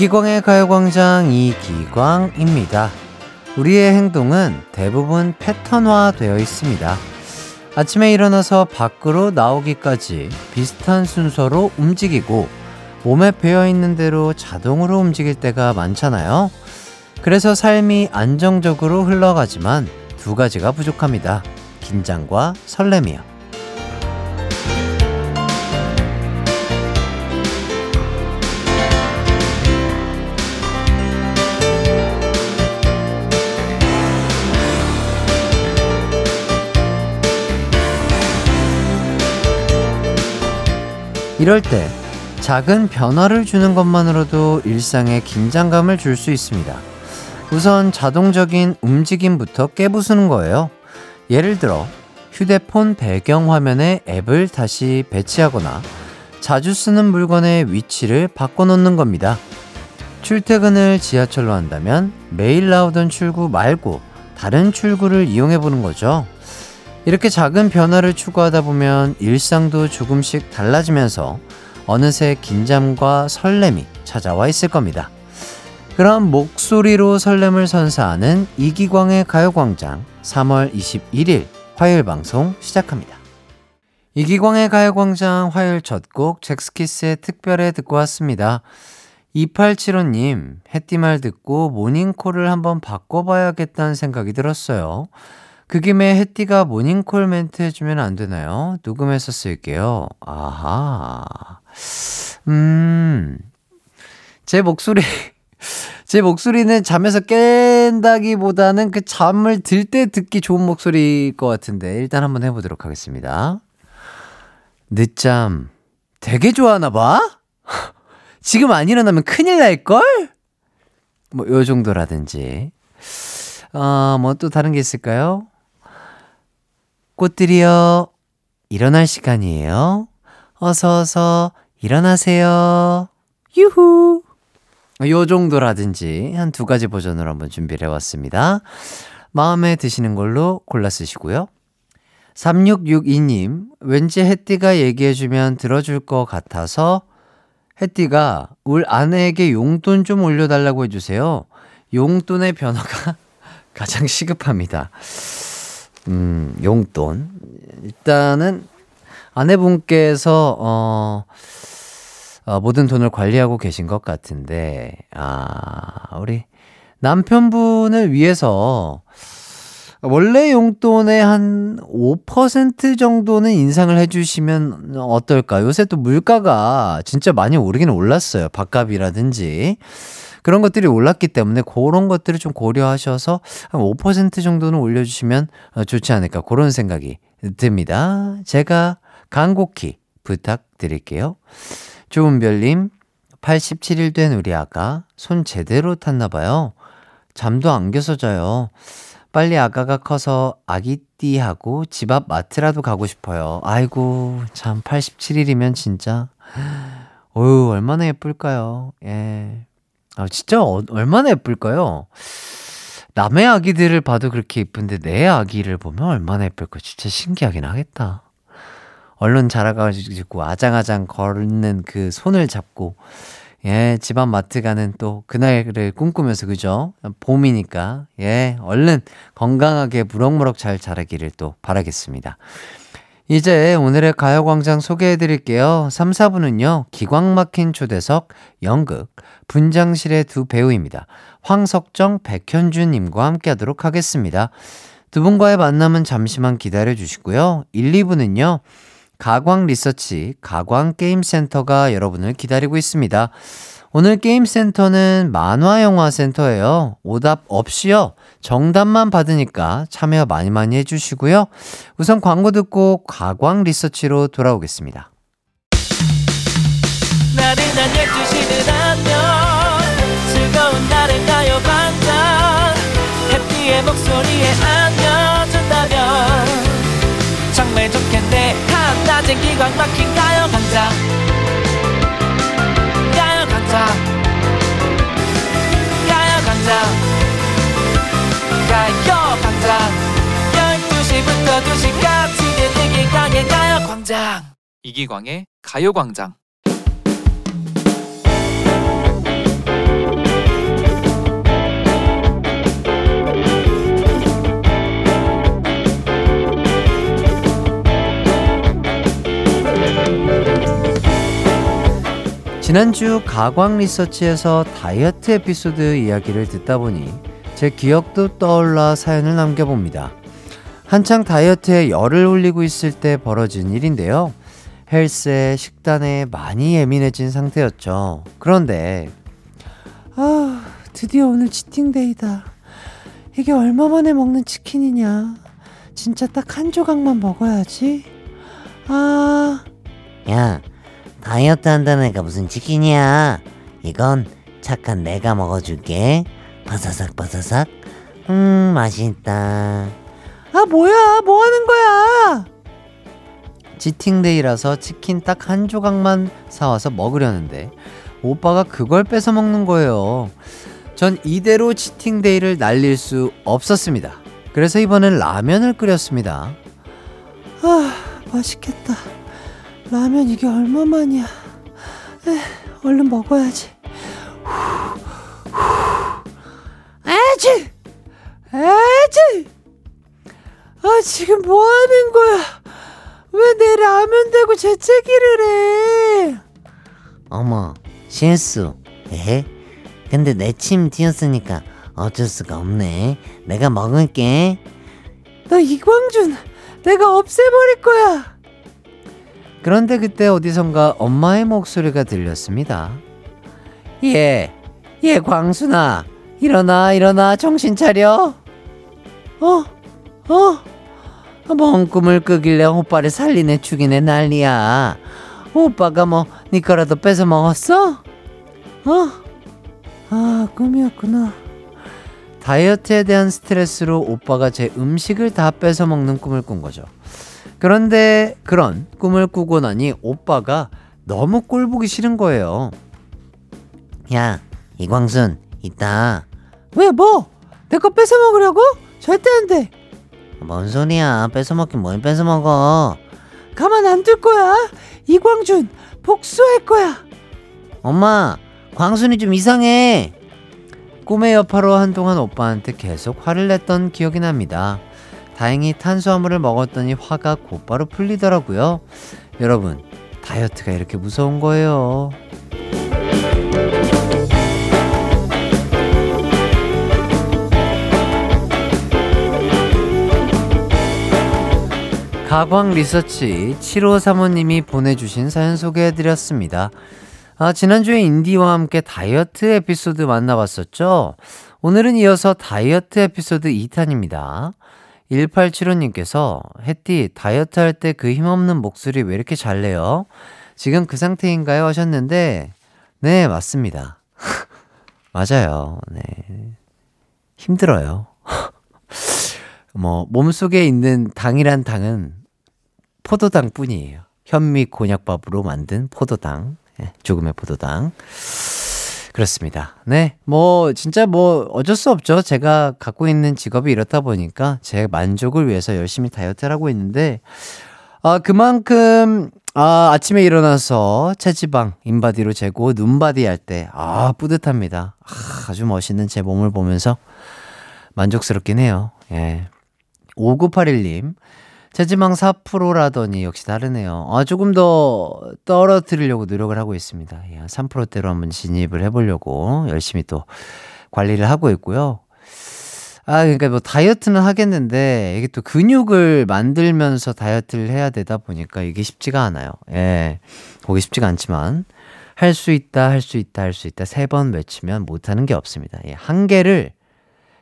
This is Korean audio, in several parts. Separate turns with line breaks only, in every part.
이기광의 가요광장 이기광입니다. 우리의 행동은 대부분 패턴화 되어 있습니다. 아침에 일어나서 밖으로 나오기까지 비슷한 순서로 움직이고 몸에 배어 있는 대로 자동으로 움직일 때가 많잖아요. 그래서 삶이 안정적으로 흘러가지만 두 가지가 부족합니다. 긴장과 설렘이요. 이럴 때 작은 변화를 주는 것만으로도 일상에 긴장감을 줄 수 있습니다. 우선 자동적인 움직임부터 깨부수는 거예요. 예를 들어 휴대폰 배경 화면에 앱을 다시 배치하거나 자주 쓰는 물건의 위치를 바꿔놓는 겁니다. 출퇴근을 지하철로 한다면 매일 나오던 출구 말고 다른 출구를 이용해 보는 거죠. 이렇게 작은 변화를 추구하다 보면 일상도 조금씩 달라지면서 어느새 긴장과 설렘이 찾아와 있을 겁니다. 그럼 목소리로 설렘을 선사하는 이기광의 가요광장 3월 21일 화요일 방송 시작합니다. 이기광의 가요광장 화요일 첫 곡 잭스키스의 특별해 듣고 왔습니다. 2875님, 해띠말 듣고 모닝콜을 한번 바꿔봐야겠다는 생각이 들었어요. 그 김에 혜띠가 모닝콜 멘트 해주면 안 되나요? 녹음해서 쓸게요. 아하. 음. 제 목소리, 제 목소리는 잠에서 깬다기보다는 그 잠을 들 때 듣기 좋은 목소리일 것 같은데, 일단 한번 해보도록 하겠습니다. 늦잠 되게 좋아하나 봐? 지금 안 일어나면 큰일 날걸? 뭐, 요 정도라든지. 어, 뭐 또 다른 게 있을까요? 꽃들이여, 일어날 시간이에요. 어서 어서 일어나세요. 유후. 요 정도라든지 한 두 가지 버전으로 한번 준비를 해왔습니다. 마음에 드시는 걸로 골라 쓰시고요. 3662님, 왠지 혜띠가 얘기해주면 들어줄 것 같아서 혜띠가 울 아내에게 용돈 좀 올려달라고 해주세요. 용돈의 변화가 가장 시급합니다. 음, 용돈. 일단은 아내분께서, 어, 어, 모든 돈을 관리하고 계신 것 같은데, 아, 우리 남편분을 위해서 원래 용돈의 한 5% 정도는 인상을 해주시면 어떨까? 요새 또 물가가 진짜 많이 오르긴 올랐어요. 밥값이라든지. 그런 것들이 올랐기 때문에 그런 것들을 좀 고려하셔서 한 5% 정도는 올려주시면 어, 좋지 않을까 그런 생각이 듭니다. 제가 간곡히 부탁드릴게요. 좋은별님, 87일 된 우리 아가 손 제대로 탔나봐요. 잠도 안 겨서 자요. 빨리 아가가 커서 아기띠하고 집 앞 마트라도 가고 싶어요. 아이고, 참, 87일이면 진짜. 어유 얼마나 예쁠까요? 예. 아, 진짜 어, 얼마나 예쁠까요? 남의 아기들을 봐도 그렇게 예쁜데 내 아기를 보면 얼마나 예쁠까 진짜 신기하긴 하겠다. 얼른 자라가지고 아장아장 걷는 그 손을 잡고 예, 집안 마트 가는 또 그날을 꿈꾸면서 그죠? 봄이니까 예, 얼른 건강하게 무럭무럭 잘 자라기를 또 바라겠습니다. 이제 오늘의 가요광장 소개해 드릴게요. 3, 4부는요, 기광 막힌 초대석, 연극, 분장실의 두 배우입니다. 황석정, 백현주님과 함께 하도록 하겠습니다. 두 분과의 만남은 잠시만 기다려 주시고요. 1, 2부는요, 가광 리서치, 가광 게임센터가 여러분을 기다리고 있습니다. 오늘 게임센터는 만화영화센터예요. 오답 없이요. 정답만 받으니까 참여 많이 많이 해주시고요. 우선 광고 듣고 가광 리서치로 돌아오겠습니다. 나른한 12시는 안녕 즐거운 날을 가요 반짝 해피의 목소리에 안겨준다면 정말 좋겠네 한낮엔 기광 막힌 가요 강장 가요 광장. 12시부터 2시까지 이기광의 가요광장. 이기광의 가요광장. 지난주 가광 리서치에서 다이어트 에피소드 이야기를 듣다 보니 제 기억도 떠올라 사연을 남겨봅니다. 한창 다이어트에 열을 올리고 있을 때 벌어진 일인데요. 헬스에 식단에 많이 예민해진 상태였죠. 그런데
아, 드디어 오늘 치팅데이다. 이게 얼마 만에 먹는 치킨이냐? 진짜 딱 한 조각만 먹어야지. 아,
야, 다이어트 한다는 애가 무슨 치킨이야? 이건 착한 내가 먹어줄게. 바사삭 바사삭. 음, 맛있다.
아 뭐야? 뭐 하는 거야?
치팅데이라서 치킨 딱 한 조각만 사와서 먹으려는데 오빠가 그걸 뺏어 먹는 거예요. 전 이대로 치팅데이를 날릴 수 없었습니다. 그래서 이번엔 라면을 끓였습니다.
아, 맛있겠다. 라면 이게 얼마만이야. 에, 얼른 먹어야지. 에지! 에지! 아, 지금 뭐 하는 거야? 왜 내 라면 대고 재채기를 해?
어머, 실수. 에헤. 근데 내 침 튀었으니까 어쩔 수가 없네. 내가 먹을게.
너 이광준, 내가 없애버릴 거야.
그런데 그때 어디선가 엄마의 목소리가 들렸습니다. 예, 예, 광순아. 일어나, 일어나, 정신 차려.
어, 어,
뭔 꿈을 꾸길래 오빠를 살리네 죽이네 난리야. 오빠가 뭐, 니 거라도 뺏어 먹었어?
어? 아, 꿈이었구나.
다이어트에 대한 스트레스로 오빠가 제 음식을 다 뺏어 먹는 꿈을 꾼 거죠. 그런데 그런 꿈을 꾸고 나니 오빠가 너무 꼴 보기 싫은 거예요.
야, 이광순, 이따.
왜 뭐? 내 거 뺏어 먹으려고? 절대 안 돼.
뭔 소리야? 뺏어 먹긴 뭘 뺏어 먹어?
가만 안 둘 거야. 이광준, 복수할 거야.
엄마, 광순이 좀 이상해.
꿈의 여파로 한동안 오빠한테 계속 화를 냈던 기억이 납니다. 다행히 탄수화물을 먹었더니 화가 곧바로 풀리더라고요. 여러분, 다이어트가 이렇게 무서운 거예요. 가광 리서치 7호 사모님이 보내주신 사연 소개해드렸습니다. 아, 지난주에 인디와 함께 다이어트 에피소드 만나봤었죠? 오늘은 이어서 다이어트 에피소드 2탄입니다. 1875님께서 햇띠 다이어트 할 때 그 힘없는 목소리 왜 이렇게 잘 내요? 지금 그 상태인가요? 하셨는데 네 맞습니다. 맞아요. 네 힘들어요. 뭐 몸속에 있는 당이란 당은 포도당 뿐이에요. 현미 곤약밥으로 만든 포도당, 예, 조금의 포도당. 그렇습니다. 네. 뭐, 진짜 뭐, 어쩔 수 없죠. 제가 갖고 있는 직업이 이렇다 보니까 제 만족을 위해서 열심히 다이어트를 하고 있는데, 아, 그만큼, 아, 아침에 일어나서 체지방, 인바디로 재고, 눈바디 할 때, 아, 뿌듯합니다. 아, 아주 멋있는 제 몸을 보면서 만족스럽긴 해요. 예. 5981님, 체지방 4%라더니 역시 다르네요. 아, 조금 더 떨어뜨리려고 노력을 하고 있습니다. 예, 3%대로 한번 진입을 해보려고 열심히 또 관리를 하고 있고요. 아, 그러니까 뭐 다이어트는 하겠는데 이게 또 근육을 만들면서 다이어트를 해야 되다 보니까 이게 쉽지가 않아요. 예. 보기 쉽지가 않지만 할 수 있다, 할 수 있다, 할 수 있다 세 번 외치면 못하는 게 없습니다. 예. 한계를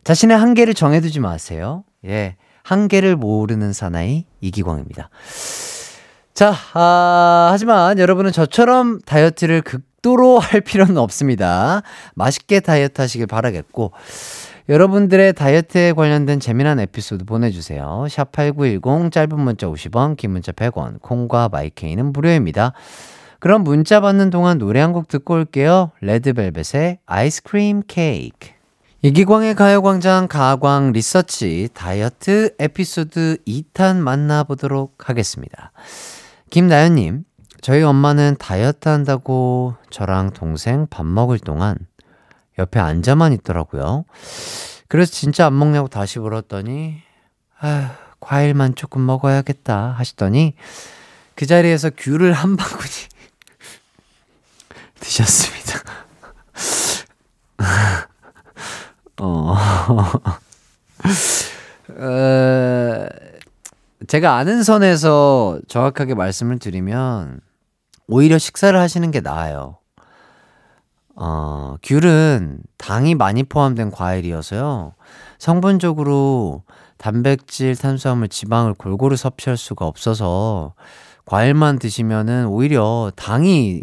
자신의 한계를 정해두지 마세요. 예. 한계를 모르는 사나이 이기광입니다. 자, 아, 하지만 여러분은 저처럼 다이어트를 극도로 할 필요는 없습니다. 맛있게 다이어트 하시길 바라겠고, 여러분들의 다이어트에 관련된 재미난 에피소드 보내주세요. 샵8910 짧은 문자 50원, 긴 문자 100원, 콩과 마이케이는 무료입니다. 그럼 문자 받는 동안 노래 한 곡 듣고 올게요. 레드벨벳의 아이스크림 케이크. 이기광의 가요광장 가광 리서치 다이어트 에피소드 2탄 만나보도록 하겠습니다. 김나연님, 저희 엄마는 다이어트 한다고 저랑 동생 밥 먹을 동안 옆에 앉아만 있더라고요. 그래서 진짜 안 먹냐고 다시 물었더니, 아 과일만 조금 먹어야겠다 하시더니 그 자리에서 귤을 한 바구니 드셨습니다. 어. 어, 제가 아는 선에서 정확하게 말씀을 드리면, 오히려 식사를 하시는 게 나아요. 어, 귤은 당이 많이 포함된 과일이어서요. 성분적으로 단백질, 탄수화물, 지방을 골고루 섭취할 수가 없어서 과일만 드시면은 오히려 당이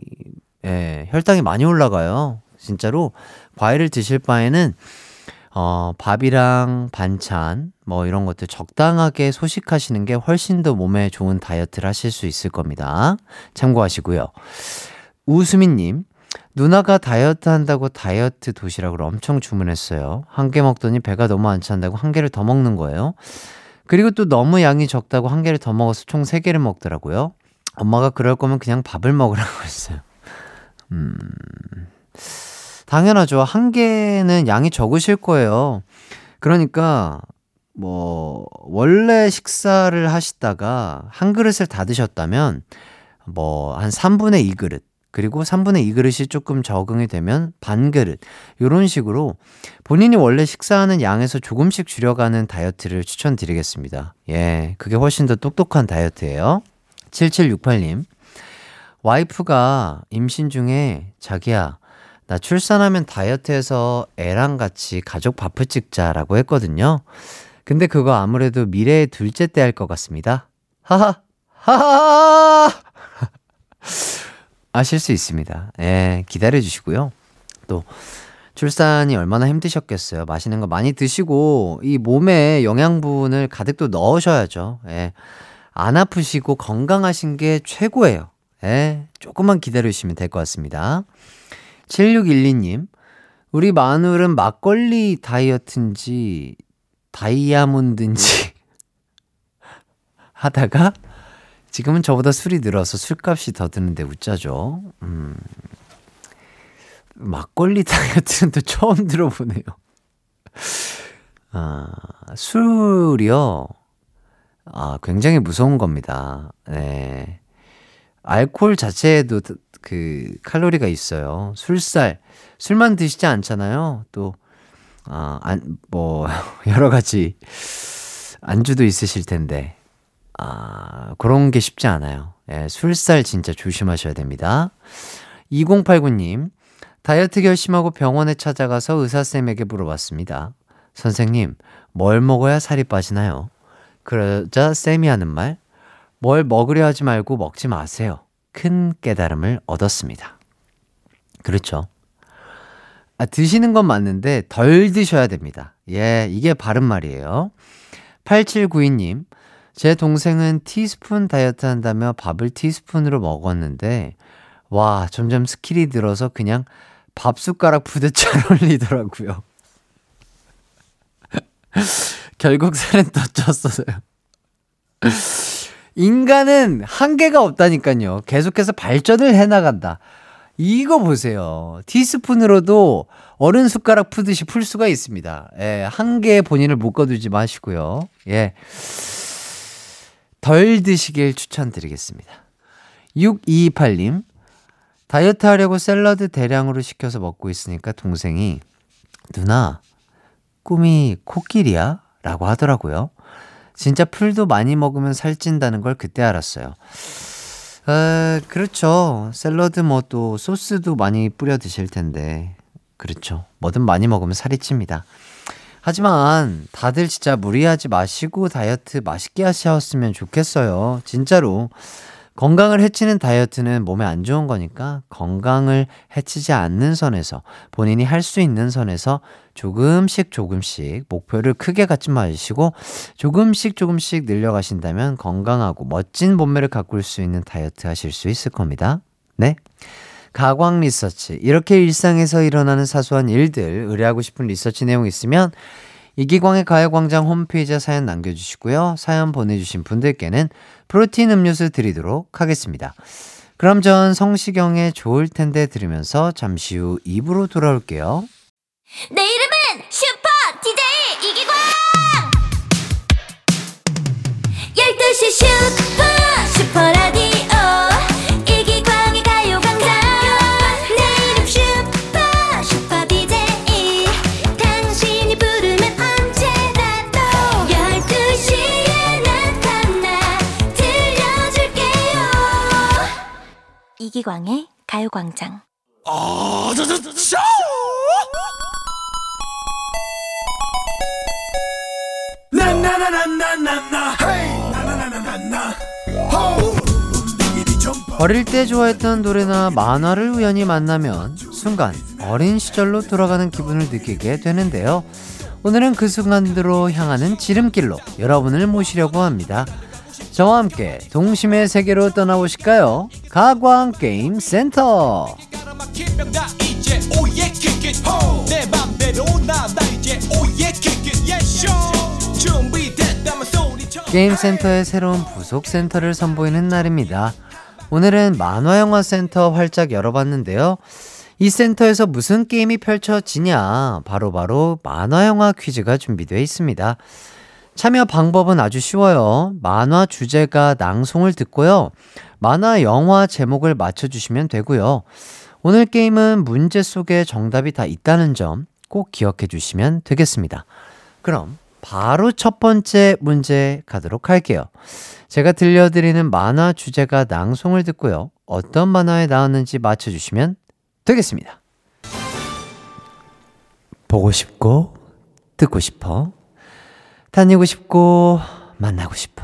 예, 혈당이 많이 올라가요. 진짜로 과일을 드실 바에는 어, 밥이랑 반찬 뭐 이런 것들 적당하게 소식하시는 게 훨씬 더 몸에 좋은 다이어트를 하실 수 있을 겁니다. 참고하시고요. 우수민님, 누나가 다이어트 한다고 다이어트 도시락을 엄청 주문했어요. 한 개 먹더니 배가 너무 안 찬다고 한 개를 더 먹는 거예요. 그리고 또 너무 양이 적다고 한 개를 더 먹어서 총 세 개를 먹더라고요. 엄마가 그럴 거면 그냥 밥을 먹으라고 했어요. 음. 당연하죠. 한 개는 양이 적으실 거예요. 그러니까, 뭐, 원래 식사를 하시다가 한 그릇을 다 드셨다면, 뭐, 한 3분의 2 그릇, 그리고 3분의 2 그릇이 조금 적응이 되면 반 그릇, 요런 식으로 본인이 원래 식사하는 양에서 조금씩 줄여가는 다이어트를 추천드리겠습니다. 예, 그게 훨씬 더 똑똑한 다이어트예요. 7768님. 와이프가 임신 중에 자기야, 나 출산하면 다이어트해서 애랑 같이 가족 밥을 찍자라고 했거든요. 근데 그거 아무래도 미래의 둘째 때 할 것 같습니다. 하하, 하하! 아실 수 있습니다. 예, 기다려 주시고요. 또, 출산이 얼마나 힘드셨겠어요. 맛있는 거 많이 드시고, 이 몸에 영양분을 가득 또 넣으셔야죠. 예. 안 아프시고 건강하신 게 최고예요. 예, 조금만 기다려 주시면 될 것 같습니다. 7612님, 우리 마누은 막걸리 다이어트인지 다이아몬드인지 하다가 지금은 저보다 술이 늘어서 술값이 더 드는데 웃자죠. 음. 막걸리 다이어트는 또 처음 들어보네요. 아, 술이요. 아, 굉장히 무서운 겁니다. 네. 알코올 자체에도 그 칼로리가 있어요. 술살. 술만 드시지 않잖아요. 또, 아, 안, 뭐, 여러 가지 안주도 있으실 텐데. 아, 그런 게 쉽지 않아요. 예, 술살 진짜 조심하셔야 됩니다. 2089님, 다이어트 결심하고 병원에 찾아가서 의사쌤에게 물어봤습니다. 선생님, 뭘 먹어야 살이 빠지나요? 그러자 쌤이 하는 말, 뭘 먹으려 하지 말고 먹지 마세요. 큰 깨달음을 얻었습니다. 그렇죠. 아, 드시는 건 맞는데 덜 드셔야 됩니다. 예, 이게 바른 말이에요. 8792님, 제 동생은 티스푼 다이어트 한다며 밥을 티스푼으로 먹었는데, 와, 점점 스킬이 늘어서 그냥 밥 숟가락 푸듯 잘 어울리더라고요. 결국 살은 더 쪘어요. 인간은 한계가 없다니까요. 계속해서 발전을 해나간다. 이거 보세요. 티스푼으로도 어른 숟가락 푸듯이 풀 수가 있습니다. 예, 한계에 본인을 묶어두지 마시고요. 예. 덜 드시길 추천드리겠습니다. 6228님, 다이어트 하려고 샐러드 대량으로 시켜서 먹고 있으니까 동생이, 누나, 꿈이 코끼리야? 라고 하더라고요. 진짜 풀도 많이 먹으면 살찐다는 걸 그때 알았어요. 아, 그렇죠. 샐러드 뭐 또 소스도 많이 뿌려 드실 텐데. 그렇죠. 뭐든 많이 먹으면 살이 찝니다. 하지만 다들 진짜 무리하지 마시고 다이어트 맛있게 하셨으면 좋겠어요. 진짜로. 건강을 해치는 다이어트는 몸에 안 좋은 거니까 건강을 해치지 않는 선에서 본인이 할 수 있는 선에서 조금씩 조금씩 목표를 크게 갖지 마시고 조금씩 조금씩 늘려가신다면 건강하고 멋진 몸매를 가꿀 수 있는 다이어트 하실 수 있을 겁니다. 네. 가광 리서치. 이렇게 일상에서 일어나는 사소한 일들 의뢰하고 싶은 리서치 내용 있으면 이기광의 가요광장 홈페이지에 사연 남겨주시고요. 사연 보내주신 분들께는 프로틴 음료수 드리도록 하겠습니다. 그럼 전 성시경의 좋을 텐데 들으면서 잠시 후 2부로 돌아올게요.
내 이름은 슈퍼 DJ 이기광 12시 슈퍼 슈퍼라디 이기광의 가요광장.
어릴 때 좋아했던 노래나 만화를 우연히 만나면 순간 어린 시절로 돌아가는 기분을 느끼게 되는데요. 오늘은 그 순간으로 향하는 지름길로 여러분을 모시려고 합니다. 저와 함께 동심의 세계로 떠나보실까요? 가광 게임 센터. 게임 센터의 새로운 부속 센터를 선보이는 날입니다. 오늘은 만화 영화 센터 활짝 열어봤는데요. 이 센터에서 무슨 게임이 펼쳐지냐? 바로바로 바로 만화 영화 퀴즈가 준비되어 있습니다. 참여 방법은 아주 쉬워요. 만화 주제가 낭송을 듣고요. 만화 영화 제목을 맞춰주시면 되고요. 오늘 게임은 문제 속에 정답이 다 있다는 점 꼭 기억해 주시면 되겠습니다. 그럼 바로 첫 번째 문제 가도록 할게요. 제가 들려드리는 만화 주제가 낭송을 듣고요. 어떤 만화에 나왔는지 맞춰주시면 되겠습니다. 보고 싶고, 듣고 싶어. 다니고 싶고, 만나고 싶어.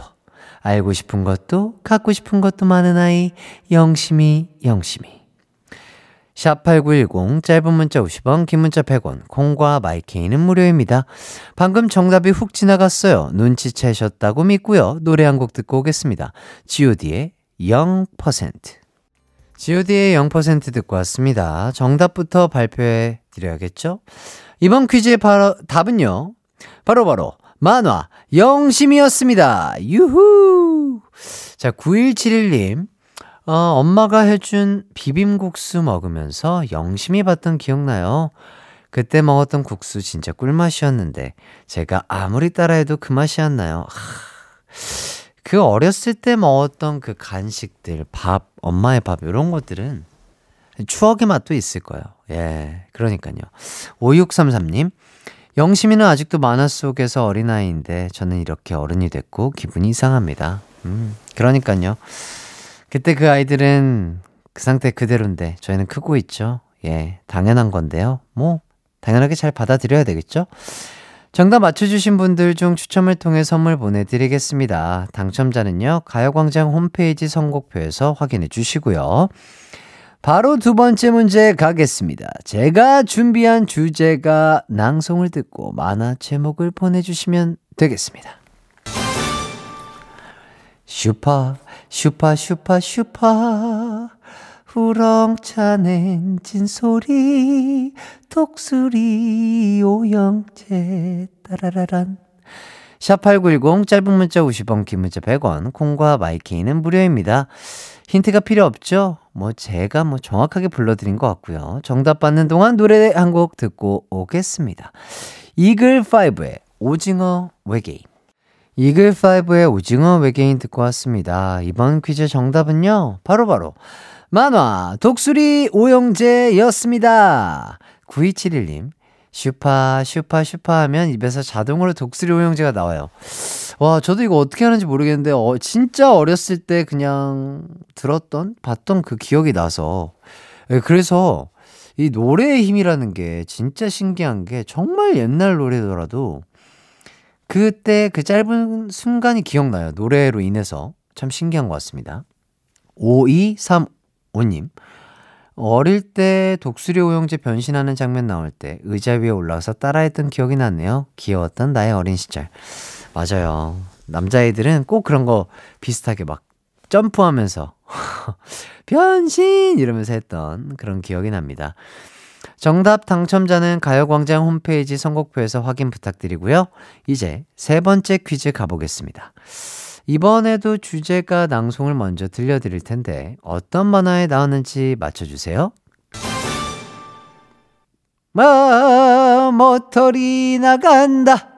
알고 싶은 것도, 갖고 싶은 것도 많은 아이, 영심이, 영심이. 샵8910 짧은 문자 50원 긴 문자 100원 콩과 마이케이는 무료입니다. 방금 정답이 훅 지나갔어요. 눈치채셨다고 믿고요. 노래 한 곡 듣고 오겠습니다. god의 0% god의 0% 듣고 왔습니다. 정답부터 발표해 드려야겠죠? 이번 퀴즈의 바로, 답은요. 바로바로 바로 만화 영심이었습니다. 유후! 자, 9171님. 어, 엄마가 해준 비빔국수 먹으면서 영심히 봤던 기억나요. 그때 먹었던 국수 진짜 꿀맛이었는데 제가 아무리 따라해도 그 맛이 안 나요. 그 어렸을 때 먹었던 그 간식들, 밥, 엄마의 밥 이런 것들은 추억의 맛도 있을 거예요. 예, 그러니까요. 5633님, 영심이는 아직도 만화 속에서 어린아이인데 저는 이렇게 어른이 됐고 기분이 이상합니다. 음, 그러니까요. 그때 그 아이들은 그 상태 그대로인데 저희는 크고 있죠. 예, 당연한 건데요. 뭐 당연하게 잘 받아들여야 되겠죠? 정답 맞춰주신 분들 중 추첨을 통해 선물 보내드리겠습니다. 당첨자는요, 가요광장 홈페이지 선곡표에서 확인해 주시고요. 바로 두 번째 문제 가겠습니다. 제가 준비한 주제가 낭송을 듣고 만화 제목을 보내주시면 되겠습니다. 슈퍼 슈파 슈파 슈파 우렁찬 엔진 소리 독수리 오형제 따라라란 샵8910 짧은 문자 50원 긴 문자 100원 콩과 마이케이는 무료입니다. 힌트가 필요 없죠? 뭐 제가 뭐 정확하게 불러드린 것 같고요. 정답 받는 동안 노래 한 곡 듣고 오겠습니다. 이글5의 오징어 외계인 이글5의 오징어 외계인 듣고 왔습니다. 이번 퀴즈 정답은요, 바로바로 바로 만화 독수리 오영재였습니다. 9271님, 슈파, 슈파, 슈파 하면 입에서 자동으로 독수리 오영재가 나와요. 와, 저도 이거 어떻게 하는지 모르겠는데, 어, 진짜 어렸을 때 그냥 들었던, 봤던 그 기억이 나서. 예, 그래서 이 노래의 힘이라는 게 진짜 신기한 게 정말 옛날 노래더라도 그때 그 짧은 순간이 기억나요. 노래로 인해서. 참 신기한 것 같습니다. 5235님. 어릴 때 독수리 오영재 변신하는 장면 나올 때 의자 위에 올라와서 따라했던 기억이 나네요. 귀여웠던 나의 어린 시절. 맞아요. 남자애들은 꼭 그런 거 비슷하게 막 점프하면서 변신! 이러면서 했던 그런 기억이 납니다. 정답 당첨자는 가요광장 홈페이지 선곡표에서 확인 부탁드리고요. 이제 세 번째 퀴즈 가보겠습니다. 이번에도 주제가 낭송을 먼저 들려드릴 텐데 어떤 만화에 나왔는지 맞춰주세요. 마, 머털이 나간다.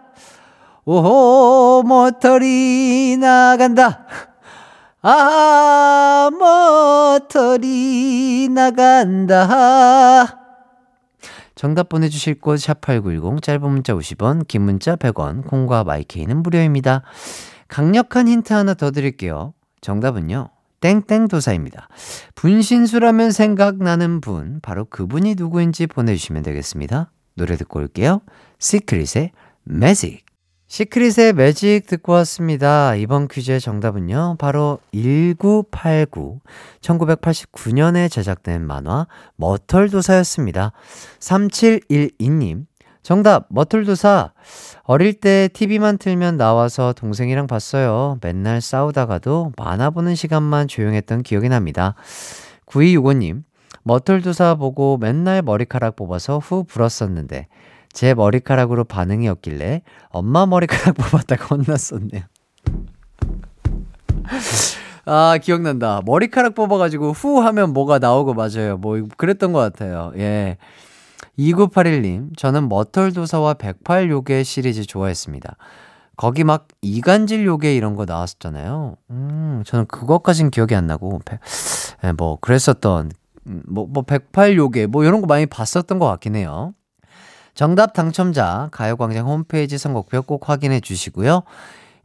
오호, 머털이 나간다. 아, 머털이 나간다. 정답 보내주실 곳 샵8910 짧은 문자 50원 긴 문자 100원 콩과 마이케이는 무료입니다. 강력한 힌트 하나 더 드릴게요. 정답은요. 땡땡 도사입니다. 분신수라면 생각나는 분, 바로 그분이 누구인지 보내주시면 되겠습니다. 노래 듣고 올게요. 시크릿의 매직. 시크릿의 매직 듣고 왔습니다. 이번 퀴즈의 정답은요, 바로 1989. 1989년에 제작된 만화 머털도사였습니다. 3712님, 정답, 머털도사. 어릴 때 TV만 틀면 나와서 동생이랑 봤어요. 맨날 싸우다가도 만화 보는 시간만 조용했던 기억이 납니다. 9265님, 머털도사 보고 맨날 머리카락 뽑아서 후 불었었는데, 제 머리카락으로 반응이 없길래 엄마 머리카락 뽑았다가 혼났었네요. 아, 기억난다. 머리카락 뽑아가지고 후 하면 뭐가 나오고 맞아요. 뭐, 그랬던 것 같아요. 예. 2981님, 저는 머털도사와 108요괴 시리즈 좋아했습니다. 거기 막 이간질 요괴 이런 거 나왔었잖아요. 음, 저는 그것까진 기억이 안 나고, 예, 뭐, 그랬었던, 음, 뭐, 뭐, 108 요괴, 뭐, 이런 거 많이 봤었던 것 같긴 해요. 정답 당첨자 가요광장 홈페이지 선곡표 꼭 확인해 주시고요.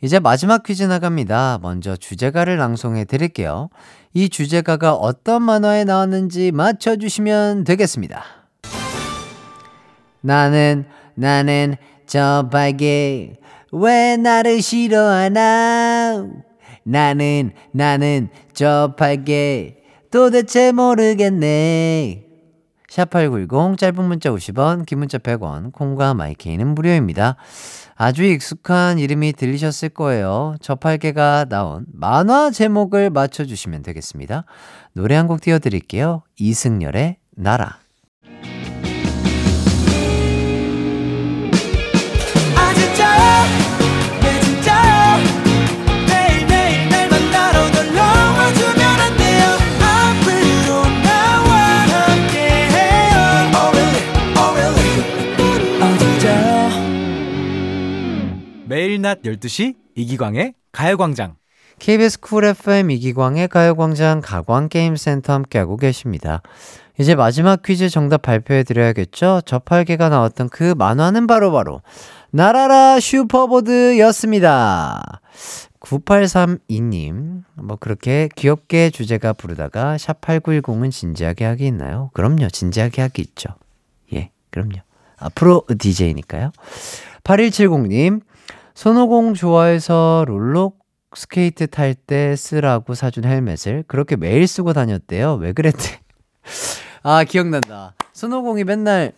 이제 마지막 퀴즈 나갑니다. 먼저 주제가를 낭송해 드릴게요. 이 주제가가 어떤 만화에 나왔는지 맞춰주시면 되겠습니다. 나는, 나는 저 빨개, 왜 나를 싫어하나? 나는, 나는 저 빨개, 도대체 모르겠네. 샵8910 짧은 문자 50원, 긴 문자 100원, 콩과 마이케이는 무료입니다. 아주 익숙한 이름이 들리셨을 거예요. 저팔계가 나온 만화 제목을 맞춰주시면 되겠습니다. 노래 한 곡 띄워드릴게요. 이승열의 나라.
낮 12시 이기광의 가요광장.
KBS 쿨 FM 이기광의 가요광장 가광게임센터 함께하고 계십니다. 이제 마지막 퀴즈 정답 발표해 드려야겠죠? 저팔계가 나왔던 그 만화는 바로 바로 나라라 슈퍼보드였습니다. 9832님, 뭐 그렇게 귀엽게 주제가 부르다가 샵8910은 진지하게 하기 있나요? 그럼요, 진지하게 하기 있죠. 예, 그럼요. 앞으로 DJ니까요. 8170님, 손오공 좋아해서 롤러 스케이트 탈 때 쓰라고 사준 헬멧을 그렇게 매일 쓰고 다녔대요. 왜 그랬대? 아, 기억난다. 손오공이 맨날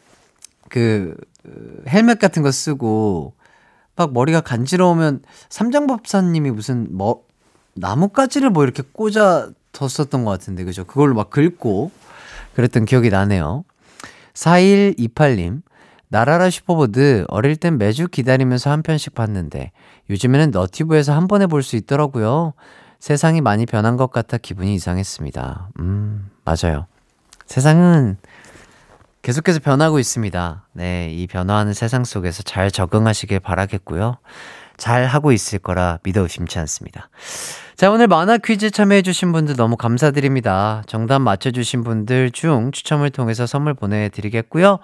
그 그, 헬멧 같은 거 쓰고 막 머리가 간지러우면 삼장법사님이 무슨 뭐 나뭇가지를 뭐 이렇게 꽂아 뒀었던 것 같은데 그죠? 그걸로 막 긁고 그랬던 기억이 나네요. 4128님 나라라 슈퍼보드 어릴 땐 매주 기다리면서 한 편씩 봤는데 요즘에는 너티브에서 한 번에 볼 수 있더라고요. 세상이 많이 변한 것 같아 기분이 이상했습니다. 음, 맞아요. 세상은 계속해서 변하고 있습니다. 네, 이 변화하는 세상 속에서 잘 적응하시길 바라겠고요. 잘 하고 있을 거라 믿어 의심치 않습니다. 자, 오늘 만화 퀴즈 참여해주신 분들 너무 감사드립니다. 정답 맞춰주신 분들 중 추첨을 통해서 선물 보내드리겠고요.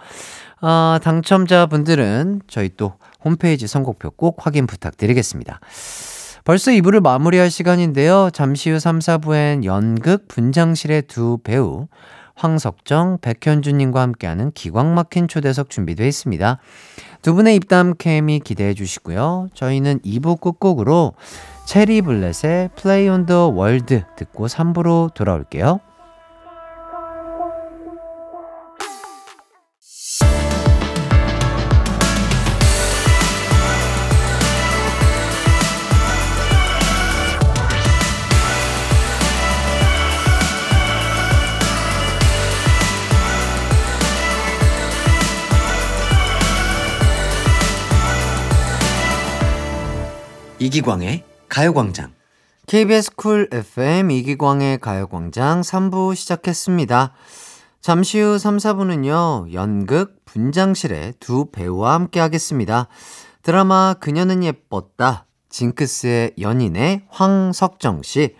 어, 당첨자분들은 저희 또 홈페이지 선곡표 꼭 확인 부탁드리겠습니다. 벌써 2부를 마무리할 시간인데요. 잠시 후 3, 4부엔 연극 분장실의 두 배우 황석정, 백현주님과 함께하는 기광 막힌 초대석 준비되어 있습니다. 두 분의 입담 케미 기대해 주시고요. 저희는 2부 끝곡으로 체리 블렛의 Play on the World 듣고 3부로 돌아올게요. 이기광의 가요광장. KBS 쿨 FM 이기광의 가요광장 3부 시작했습니다. 잠시 후 3, 4부는요, 연극 분장실의 두 배우와 함께 하겠습니다. 드라마 그녀는 예뻤다. 징크스의 연인의 황석정 씨.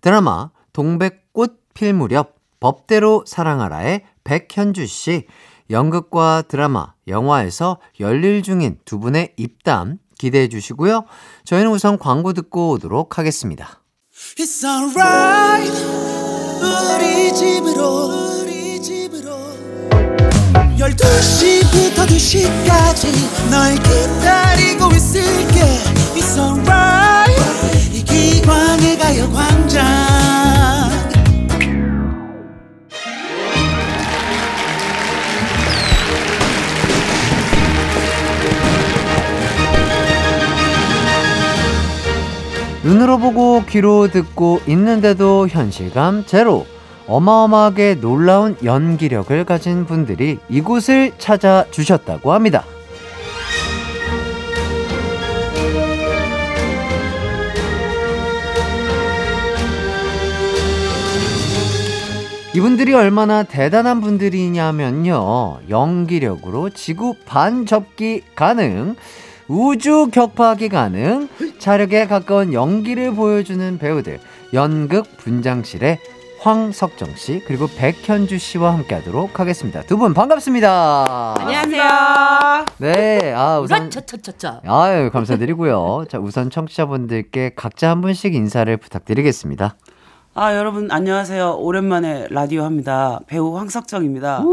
드라마 동백꽃 필 무렵 법대로 사랑하라의 백현주 씨. 연극과 드라마, 영화에서 열일 중인 두 분의 입담 기대해 주시고요. 저희는 우선 광고 듣고 오도록 하겠습니다.
It's alright. 우리 집으로 우리 집으로. 12시부터 2시까지 널 기다리고 있을게. It's alright. 이기광의 가요광장
눈으로 보고 귀로 듣고 있는데도 현실감 제로. 어마어마하게 놀라운 연기력을 가진 분들이 이곳을 찾아 주셨다고 합니다. 이분들이 얼마나 대단한 분들이냐면요. 연기력으로 지구 반접기 가능, 우주 격파하기 가능, 차력에 가까운 연기를 보여주는 배우들, 연극 분장실의 황석정 씨, 그리고 백현주 씨와 함께 하도록 하겠습니다. 두 분 반갑습니다.
안녕하세요.
네, 아, 우선.
차차차차.
아유, 감사드리고요. 자, 우선 청취자분들께 각자 한 분씩 인사를 부탁드리겠습니다.
아 여러분 안녕하세요. 오랜만에 라디오 합니다. 배우 황석정입니다.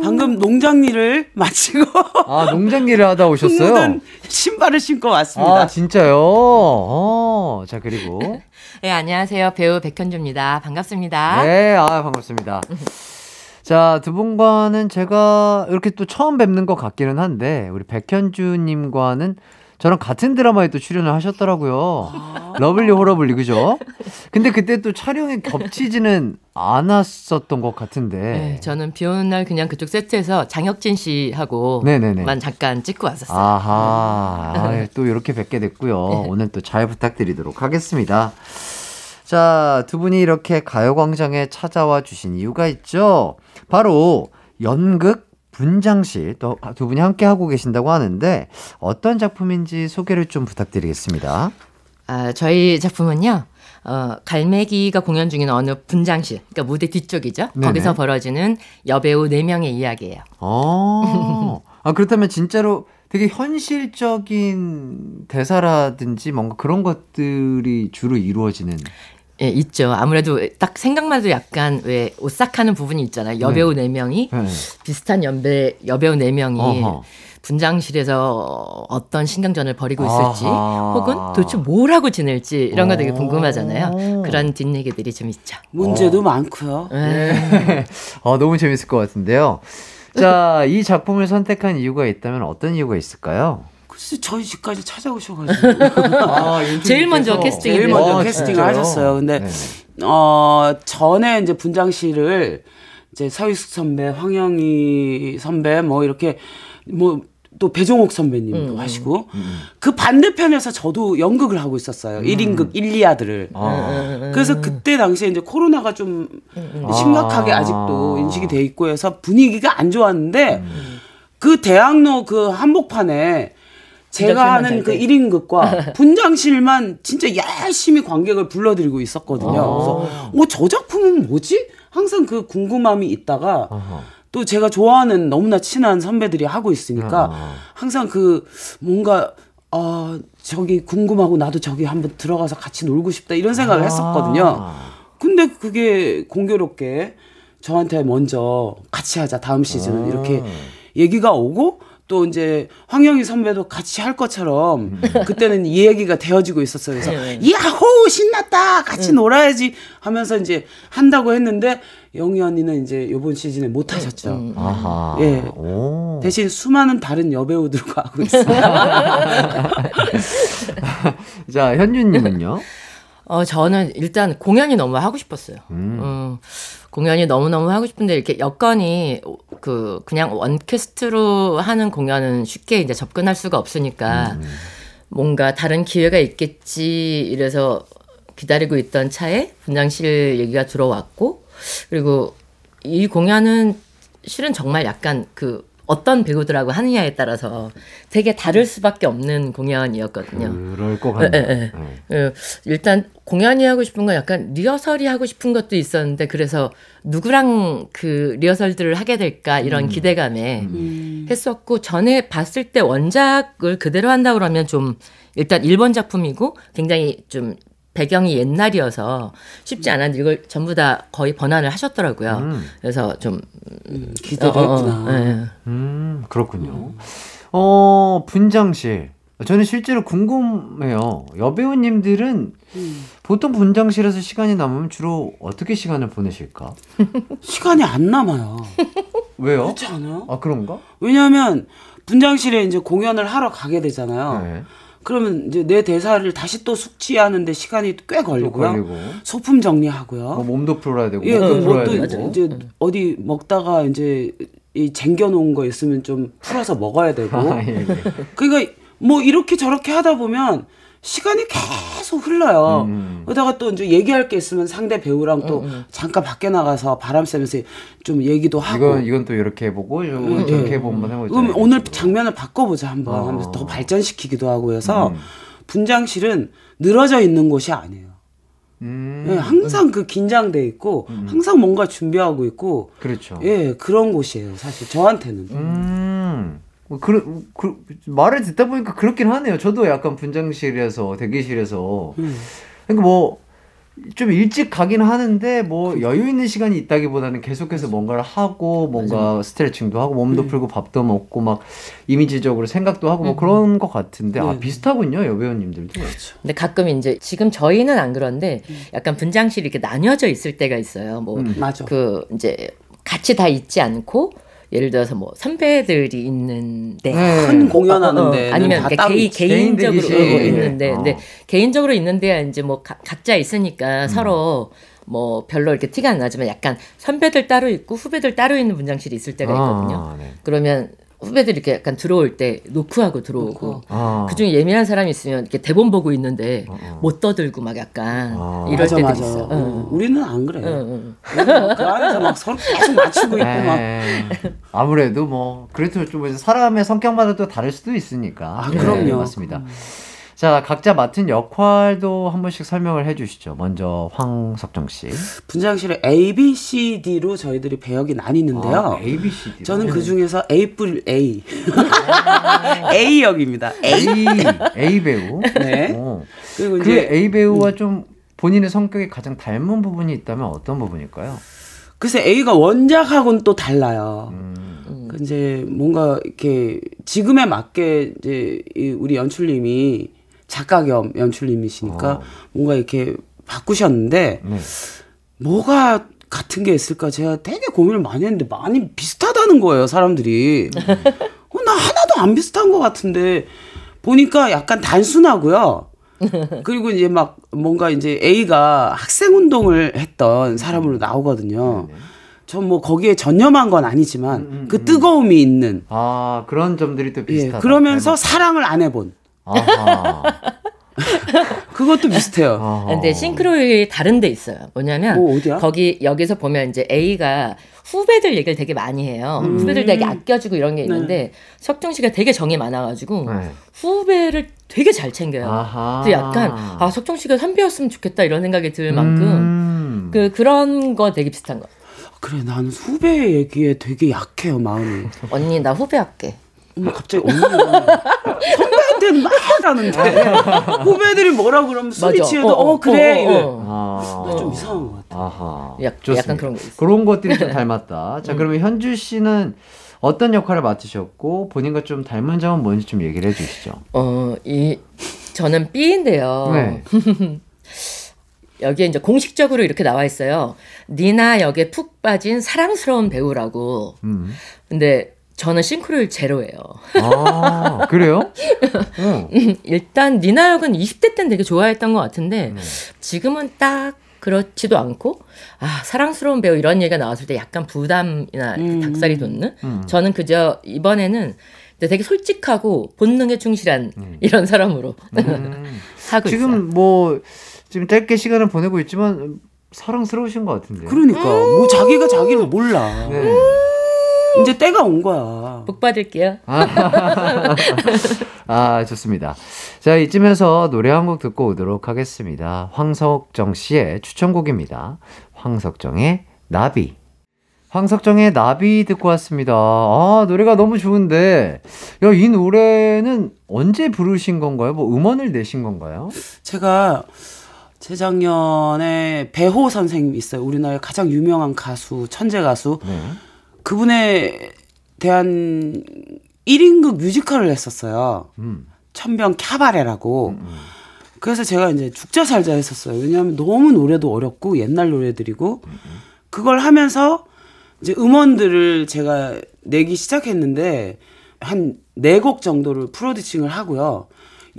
방금 농장 일을 마치고
아, 농장 일을 하다 오셨어요?
흙 신발을 신고 왔습니다.
아, 진짜요? 어, 자, 그리고.
네, 안녕하세요. 배우 백현주입니다. 반갑습니다.
네, 아, 반갑습니다. 자, 두 분과는 제가 이렇게 또 처음 뵙는 것 같기는 한데, 우리 백현주님과는 저랑 같은 드라마에 또 출연을 하셨더라고요. 러블리 호러블리, 그죠? 근데 그때 또 촬영이 겹치지는 않았었던 것 같은데.
네, 저는 비 오는 날 그냥 그쪽 세트에서 장혁진 씨하고. 만 잠깐 찍고 왔었어요.
아하, 아, 또 이렇게 뵙게 됐고요. 오늘 또 잘 부탁드리도록 하겠습니다. 자, 두 분이 이렇게 가요광장에 찾아와 주신 이유가 있죠. 바로 연극 분장실 또 두 분이 함께 하고 계신다고 하는데 어떤 작품인지 소개를 좀 부탁드리겠습니다.
아, 저희 작품은요. 어, 갈매기가 공연 중인 어느 분장실, 그러니까 무대 뒤쪽이죠.
네네.
거기서 벌어지는 여배우 4명의 이야기예요.
어. 아, 그렇다면 진짜로 되게 현실적인 대사라든지 뭔가 그런 것들이 주로 이루어지는
예, 있죠. 아무래도 딱 생각만 해도 약간 왜 오싹하는 부분이 있잖아요. 여배우 네, 명이
네.
비슷한 연배 여배우 네 명이
어허.
분장실에서 어떤 신경전을 벌이고 있을지
아하.
혹은 도대체 뭘 하고 지낼지 이런 거 되게
오.
궁금하잖아요. 그런 뒷얘기들이 좀 있죠.
문제도 많고요.
예.
어, 너무 재밌을 것 같은데요. 자, 이 작품을 선택한 이유가 있다면 어떤 이유가 있을까요?
글쎄 저희 집까지 찾아오셔가지고
아,
제일 먼저 캐스팅이
제일. 먼저
아,
캐스팅을
진짜요?
하셨어요. 근데
네네.
어 전에 이제 분장실을 이제 서유숙 선배, 황영희 선배 뭐 이렇게 뭐 또 배종옥 선배님도
음,
하시고 그 반대편에서 저도 연극을 하고 있었어요. 일 1인극 일리아드를.
아,
그래서 그때 당시에 이제 코로나가 좀
음,
심각하게
아.
아직도 인식이 돼 있고 해서 분위기가 안 좋았는데
음.
그 대학로 그 한복판에 제가 하는 잘그
돼.
1인극과 분장실만 진짜 열심히 관객을 불러들이고 있었거든요. 그래서 어, 저 작품은 뭐지? 항상 그 궁금함이 있다가
어허.
또 제가 좋아하는 너무나 친한 선배들이 하고 있으니까
아.
항상 그 뭔가 어 저기 궁금하고 나도 저기 한번 들어가서 같이 놀고 싶다 이런 생각을 했었거든요.
아.
근데 그게 공교롭게 저한테 먼저 같이 하자 다음 시즌은
아.
이렇게 얘기가 오고 또 이제 황영희 선배도 같이 할 것처럼
음.
그때는 이 얘기가 되어지고 있었어요. 그래서
네.
야호 신났다 같이 놀아야지 하면서 이제 한다고 했는데 영희 언니는 이제 이번 시즌에 못 하셨죠.
음.
아하.
예.
오.
대신 수많은 다른 여배우들과 하고 있어요.
자, 현주님은요?
어, 저는 일단 공연이 너무 하고 싶었어요.
음.
음, 공연이 너무너무 하고 싶은데 이렇게 여건이 그 그냥 원캐스트로 하는 공연은 쉽게 이제 접근할 수가 없으니까 뭔가 다른 기회가 있겠지 이래서 기다리고 있던 차에 분장실 얘기가 들어왔고 그리고 이 공연은 실은 정말 약간 그 어떤 배우들하고 하느냐에 따라서 되게 다를 수밖에 없는 공연이었거든요.
그럴 것 같네요.
예, 예.
네.
어, 일단 공연이 하고 싶은 건 약간 리허설이 하고 싶은 것도 있었는데 그래서 누구랑 그 리허설들을 하게 될까 이런 기대감에 했었고 전에 봤을 때 원작을 그대로 한다 그러면 좀 일단 일본 작품이고 굉장히 좀 배경이 옛날이어서 쉽지 않았는데 이걸 전부 다 거의 번안을 하셨더라고요.
음.
그래서 좀
기대도
어, 어,
했구나.
예.
음, 그렇군요. 어, 분장실. 저는 실제로 궁금해요. 여배우님들은 보통 분장실에서 시간이 남으면 주로 어떻게 시간을 보내실까?
시간이 안 남아요.
왜요?
그렇지 않아요?
아, 그런가?
왜냐하면 분장실에 이제 공연을 하러 가게 되잖아요.
네.
그러면 이제 내 대사를 다시 또 숙지하는데 시간이
꽤또
걸리고요.
걸리고.
소품 정리하고요.
뭐 몸도 풀어야 되고,
예,
몸도 풀어야
뭐또
되고.
이제 어디 먹다가 이제 이 쟁겨놓은 거 있으면 좀 풀어서 먹어야 되고.
아, 예, 예.
그러니까 뭐 이렇게 저렇게 하다 보면 시간이 계속 흘러요.
음.
그러다가 또 이제 얘기할 게 있으면 상대 배우랑 또 잠깐 밖에 나가서 바람 쐬면서 좀 얘기도 하고.
이건, 이건 또 이렇게 해보고, 이건 저렇게 해보고 한번 해보자.
그럼 오늘 장면을 바꿔보자 한번
어.
하면서 더 발전시키기도 하고 해서
음.
분장실은 늘어져 있는 곳이 아니에요.
음,
예, 항상 그 긴장돼 있고 항상 뭔가 준비하고 있고
그렇죠.
예 그런 곳이에요 사실 저한테는
음. 뭐 그, 그, 말을 듣다 보니까 그렇긴 하네요. 저도 약간 분장실에서, 대기실에서. 그러니까 뭐, 좀 일찍 가긴 하는데, 뭐, 여유 있는 시간이 있다기보다는 계속해서 뭔가를 하고, 뭔가 스트레칭도 하고, 몸도 풀고, 밥도 먹고, 막, 이미지적으로 생각도 하고, 뭐 그런 것 같은데, 아,
네.
비슷하군요, 여배우님들도.
근데 가끔 이제 지금 저희는 안 그런데 약간 분장실이 이렇게 나뉘어져 있을 때가 있어요. 뭐
음.
맞아
그 이제 같이 다 있지 않고 예를 들어서 뭐 선배들이 있는데
네.
큰 공연하는
어, 어, 아니면
다
그러니까 개인. 개인적으로. 어. 있는데
어.
근데 개인적으로 있는데야 이제 뭐 가- 각자 있으니까
음.
서로 뭐 별로 이렇게 티가 안 나지만 약간 선배들 따로 있고 후배들 따로 있는 분장실이 있을 때가 있거든요.
아, 네.
그러면 후배들이 이렇게 약간 들어올 때 노크하고 들어오고.
아.
그중에 예민한 사람이 있으면 이렇게 대본 보고 있는데
어, 어.
못 떠들고 막 약간
아.
이럴
맞아
때도
맞아
있어.
어,
응.
우리는 안 그래요
응, 응.
우리는 그 안에서 막 서로 계속 맞추고 있고 막
에이, 아무래도 뭐 그래도 좀 사람의 성격마다 또 다를 수도 있으니까.
아, 그럼요.
네, 맞습니다. 자, 각자 맡은 역할도 한 번씩 설명을 해주시죠. 먼저 황석정 씨.
분장실에 A, B, C, D로 저희들이 배역이 나뉘는데요
아, A, B, C, D.
저는 그 중에서 A 뿔 A A 역입니다 A
A, 배우.
네.
어.
그리고
그
이제
A 배우와 좀 본인의 성격이 가장 닮은 부분이 있다면 어떤 부분일까요?
글쎄 A가 원작하고는 또 달라요.
음.
그 이제 뭔가 이렇게 지금에 맞게 이제 이 우리 연출님이 작가 겸 연출님이시니까
어.
뭔가 이렇게 바꾸셨는데
네.
뭐가 같은 게 있을까? 제가 되게 고민을 많이 했는데 많이 비슷하다는 거예요 사람들이. 어, 나 하나도 안 비슷한 것 같은데 보니까 약간 단순하고요. 그리고 이제 막 뭔가 이제 A가 학생 운동을 했던 사람으로 나오거든요. 전뭐 거기에 전념한 건 아니지만 그 뜨거움이 있는.
아, 그런 점들이 또
예,
비슷하다.
그러면서 사랑을 안 해본. 그것도 비슷해요
아하.
근데 싱크로율이 다른 데 있어요. 뭐냐면
뭐 어디야?
거기 여기서 보면 이제 A가 후배들 얘기를 되게 많이 해요.
음.
후배들 되게 아껴주고 이런 게 있는데 석정 씨가 되게 정이 많아가지고
네.
후배를 되게 잘 챙겨요.
아하.
그래서 약간 아 석정 씨가 선배였으면 좋겠다 이런 생각이 들 만큼
음.
그 그런 거 되게 비슷한 거.
그래 나는 후배 얘기에 되게 약해요 마음이
언니 나 후배 할게.
어머 갑자기 언니가 선배한테는 막 하는데 후배들이 뭐라 그러면
맞아.
치어도
어,
어,
어,
그래
어,
이래.
어.
아.
좀 이상한 것 같아.
아하.
약-
좋습니다.
약간 그런 게 있어요.
그런 것들이 좀 닮았다. 자, 그러면 현주 씨는 어떤 역할을 맡으셨고 본인과 좀 닮은 점은 뭔지 좀 얘기를 해주시죠.
어, 이 저는 B인데요.
네.
여기에 이제 공식적으로 이렇게 나와 있어요. 니나 역에 푹 빠진 사랑스러운 배우라고.
음.
근데 저는 싱크로율 제로예요.
아, 그래요? 어.
일단 니나 역은 20대 때는 되게 좋아했던 것 같은데
네.
지금은 딱 그렇지도 않고 아 사랑스러운 배우 이런 얘기가 나왔을 때 약간 부담이나
음.
닭살이 돋는
음.
저는 그저 이번에는 되게 솔직하고 본능에 충실한 이런 사람으로
음.
하고 있어요.
지금 뭐 지금 짧게 시간을 보내고 있지만 사랑스러우신 것 같은데.
그러니까 뭐 자기가 자기를 몰라.
네.
이제 때가 온 거야.
복 받을게요.
아, 좋습니다. 자, 이쯤에서 노래 한 곡 듣고 오도록 하겠습니다. 황석정 씨의 추천곡입니다. 황석정의 나비. 황석정의 나비 듣고 왔습니다. 아, 노래가 너무 좋은데, 야, 이 노래는 언제 부르신 건가요? 뭐 음원을 내신 건가요?
제가 재작년에 배호 선생님 있어요. 우리나라의 가장 유명한 가수, 천재 가수.
네.
그분에 대한 1인극 뮤지컬을 했었어요.
음.
천병 캬바레라고. 그래서 제가 이제 죽자 살자 했었어요. 왜냐하면 너무 노래도 어렵고 옛날 노래들이고 그걸 하면서 이제 음원들을 제가 내기 시작했는데 한 네 곡 정도를 프로듀싱을 하고요.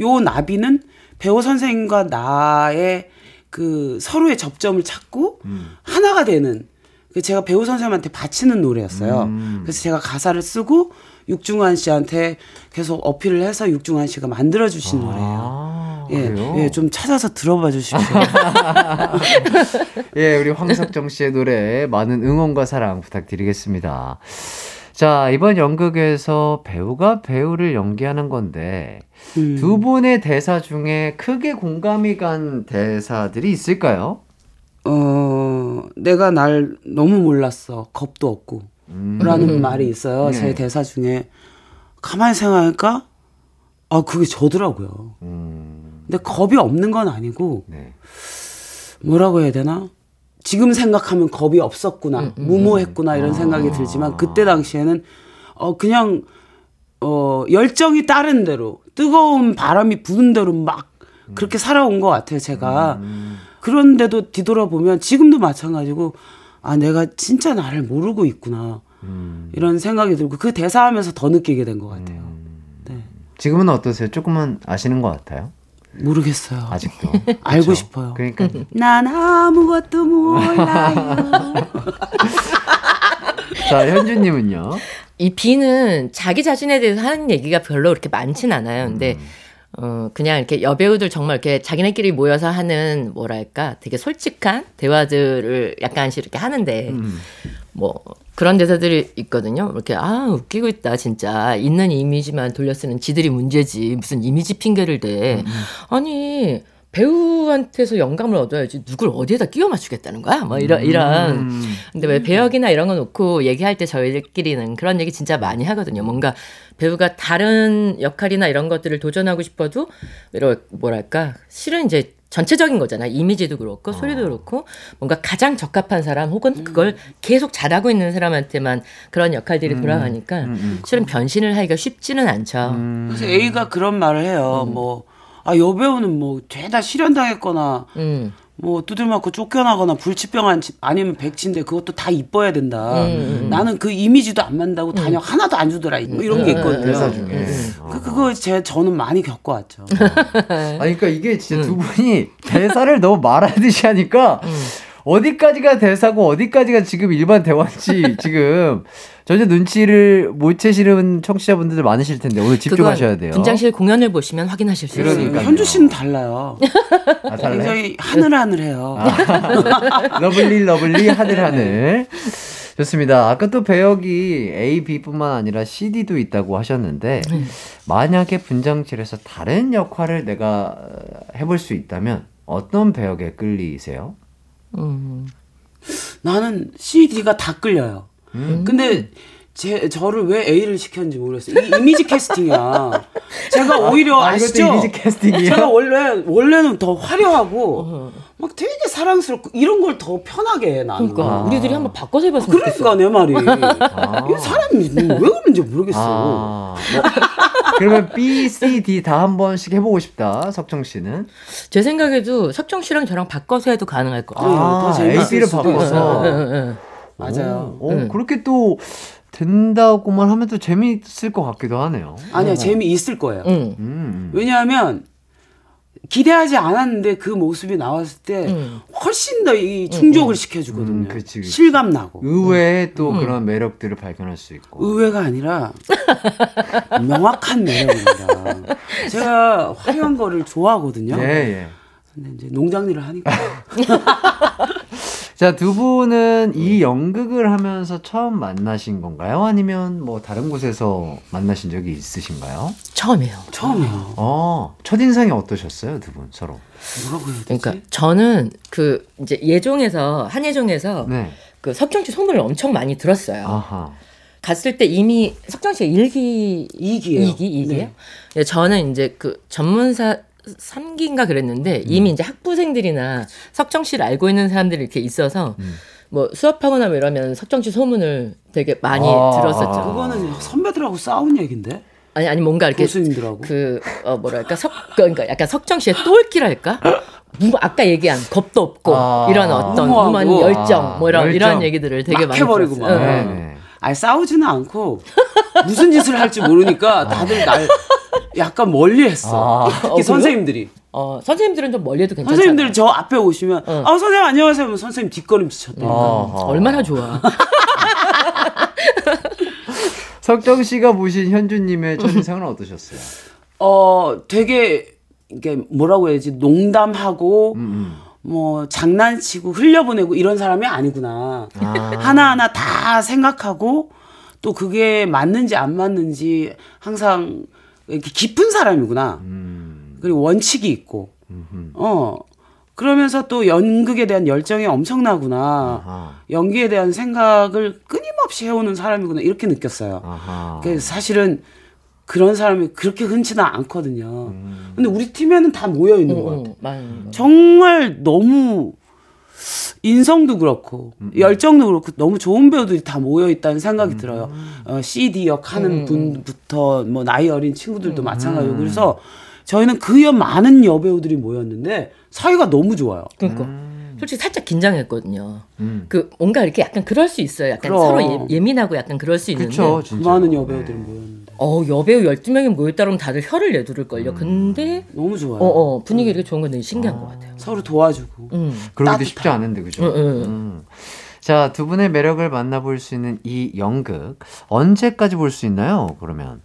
요 나비는 배우 선생님과 나의 그 서로의 접점을 찾고 하나가 되는 그 제가 배우 선생님한테 바치는 노래였어요. 그래서 제가 가사를 쓰고 육중한 씨한테 계속 어필을 해서 육중한 씨가 만들어 주신 노래예요.
아,
예,
그래요?
예, 좀 찾아서 들어봐 주십시오.
예, 우리 황석정 씨의 노래 많은 응원과 사랑 부탁드리겠습니다. 자, 이번 연극에서 배우가 배우를 연기하는 건데
음.
두 분의 대사 중에 크게 공감이 간 대사들이 있을까요?
어, 내가 날 너무 몰랐어. 겁도 없고. 라는 말이 있어요.
네.
제 대사 중에. 가만히 생각하니까, 아, 그게 저더라고요.
음,
근데 겁이 없는 건 아니고,
네.
뭐라고 해야 되나? 지금 생각하면 겁이 없었구나. 무모했구나. 이런 생각이 들지만, 그때 당시에는, 어, 그냥, 어, 열정이 따른 대로, 뜨거운 바람이 부는 대로 막, 그렇게 살아온 것 같아요, 제가. 그런데도 뒤돌아보면, 지금도 마찬가지고, 아, 내가 진짜 나를 모르고 있구나. 이런 생각이 들고, 그 대사하면서 더 느끼게 된 것 같아요. 네.
지금은 어떠세요? 조금은 아시는 것 같아요?
모르겠어요.
아직도.
알고
그쵸?
싶어요.
그러니까
난 아무것도 몰라요.
자, 현주님은요?
이 비는 자기 자신에 대해서 하는 얘기가 별로 그렇게 많진 않아요. 근데
음.
어 그냥 이렇게 여배우들 정말 이렇게 자기네끼리 모여서 하는 뭐랄까 되게 솔직한 대화들을 약간씩 이렇게 하는데
음.
뭐 그런 대사들이 있거든요. 이렇게 아 웃기고 있다 진짜 있는 이미지만 돌려 쓰는 지들이 문제지 무슨 이미지 핑계를 대 아니 배우한테서 영감을 얻어야지 누굴 어디에다 끼워 맞추겠다는 거야 뭐 이런 이런
음.
근데 왜 배역이나 이런 거 놓고 얘기할 때 저희들끼리는 그런 얘기 진짜 많이 하거든요. 뭔가 배우가 다른 역할이나 이런 것들을 도전하고 싶어도 이런 뭐랄까 실은 이제 전체적인 거잖아. 이미지도 그렇고 소리도 그렇고 뭔가 가장 적합한 사람 혹은 그걸 계속 잘하고 있는 사람한테만 그런 역할들이 돌아가니까 실은 변신을 하기가 쉽지는 않죠.
그래서 A가 그런 말을 해요. 뭐, 아, 여배우는 뭐, 죄다 실현당했거나,
음.
뭐, 두들맞고 쫓겨나거나, 불치병 아니면 백치인데 그것도 다 이뻐야 된다. 나는 그 이미지도 안 만다고 단역 하나도 안 주더라. 뭐 이런 게 있거든요. 그, 그거 제, 저는 많이 겪어왔죠.
아, 그러니까 이게 진짜 두 분이 대사를 너무 말하듯이 하니까 어디까지가 대사고 어디까지가 지금 일반 대화인지 지금 전혀 눈치를 못 채시는 청취자분들 많으실 텐데 오늘 집중하셔야 돼요.
분장실 공연을 보시면 확인하실 수 있어요.
그러니까요.
현주 씨는 달라요.
아, 달라요?
굉장히 하늘하늘해요.
lovely lovely 하늘 하늘. 좋습니다. 아까 또 배역이 A, B뿐만 아니라 CD도 있다고 하셨는데 만약에 분장실에서 다른 역할을 내가 어, 해볼 수 있다면 어떤 배역에 끌리세요?
음.
나는 CD가 다 끌려요. 근데 제 저를 왜 A를 시켰는지 모르겠어요. 이 이미지 캐스팅이야. 제가 오히려
아,
아시죠?
이미지 캐스팅이에요?
제가 원래 원래는 더 화려하고 막 되게 사랑스럽고 이런 걸 더 편하게 해 나는.
그러니까 우리들이 한번 바꿔서 해봤으면 좋겠어.
그러니까 내 말이. 이 사람이 왜 그런지 모르겠어.
아, 뭐, 그러면 B, C, D 다 한 번씩 해보고 싶다. 석정 씨는.
제 생각에도 석정 씨랑 저랑 바꿔서 해도 가능할 것 같아요.
아, 더
아, A, B를 바꿔서.
응, 응, 응.
맞아요.
오, 오, 그렇게 또 된다고만 하면 또 재미있을 것 같기도 하네요.
아니야 재미 있을 거예요.
응.
음.
왜냐하면 기대하지 않았는데 그 모습이 나왔을 때
음.
훨씬 더 이 충족을 시켜주거든요.
음, 그치, 그치.
실감 나고.
의외의 또 그런 매력들을 발견할 수 있고.
의외가 아니라 명확한 매력입니다. 제가 화려한 거를 좋아하거든요.
예, 예.
근데 이제 농장 일을 하니까
자, 두 분은 이 연극을 하면서 처음 만나신 건가요? 아니면 뭐 다른 곳에서 만나신 적이 있으신가요?
처음이에요.
처음이에요.
어, 첫인상이 어떠셨어요, 두 분 서로?
뭐라고 해야 되지?
그러니까 저는 그 이제 예종에서 한예종에서
네.
그 석정 씨 소문을 엄청 많이 들었어요.
아하.
갔을 때 이미 석정 씨가 일기
이기예요.
이기 이기요.
네.
예, 저는 이제 그 전문사 3기인가 그랬는데 이미 이제 학부생들이나 석정 씨를 알고 있는 사람들이 이렇게 있어서 뭐 수업하거나 뭐 이러면 석정 씨 소문을 되게 많이
아.
들었었죠.
그거는 선배들하고 싸운 얘긴데
아니 아니 뭔가 이렇게
교수님들하고
그어 뭐랄까 석 그러니까 약간 석정 씨의 똘끼랄까? 무 아까 얘기한 겁도 없고
아.
이런 어떤
무모하고.
무모한 열정 뭐 이런
열정.
이런 얘기들을 되게
막
많이
해버리고
들었어요.
막.
응, 응.
네네.
아니 싸우지는 않고 무슨 짓을 할지 모르니까 다들 날 약간 멀리했어.
아.
특히
어?
선생님들이.
어 선생님들은 좀 멀리해도 괜찮잖아요.
선생님들이 저 앞에 오시면
응.
아 선생님 안녕하세요 하면 선생님 뒷걸음질 쳤다니까.
어허.
얼마나 좋아.
석정 씨가 보신 현주님의 첫인상은 어떠셨어요?
어 되게 이게 뭐라고 해야지 농담하고
음,
뭐 장난치고 흘려보내고 이런 사람이 아니구나.
아.
하나하나 다 생각하고 또 그게 맞는지 안 맞는지 항상 이렇게 깊은 사람이구나.
음.
그리고 원칙이 있고.
음흠.
어. 그러면서 또 연극에 대한 열정이 엄청나구나.
아하.
연기에 대한 생각을 끊임없이 해오는 사람이구나. 이렇게 느꼈어요.
아하.
그 사실은 그런 사람이 그렇게 흔치는 않거든요.
음.
근데 우리 팀에는 다 모여 있는
응,
것
응,
같아요.
맞아요.
정말 너무 인성도 그렇고 열정도 그렇고 너무 좋은 배우들이 다 모여 있다는 생각이 들어요. 어, CD 역 하는 분부터 뭐 나이 어린 친구들도 마찬가지고 그래서 저희는 그여 많은 여배우들이 모였는데 사이가 너무 좋아요.
그러니까 솔직히 살짝 긴장했거든요.
음.
그 뭔가 이렇게 약간 그럴 수 있어요. 약간
그럼.
서로 예, 민하고 약간 그럴 수 있는데
그쵸.
많은 여배우들이 모였는데
어 여배우 12명이 모였다 그러면 다들 혀를 내두를걸요. 근데
너무 좋아요.
어, 어, 분위기 이렇게 좋은 건 되게 신기한 것 같아요.
서로 도와주고.
음.
그러기도 쉽지 않은데 그죠? 음. 자, 두 분의 매력을 만나볼 수 있는 이 연극 언제까지 볼 수 있나요? 그러면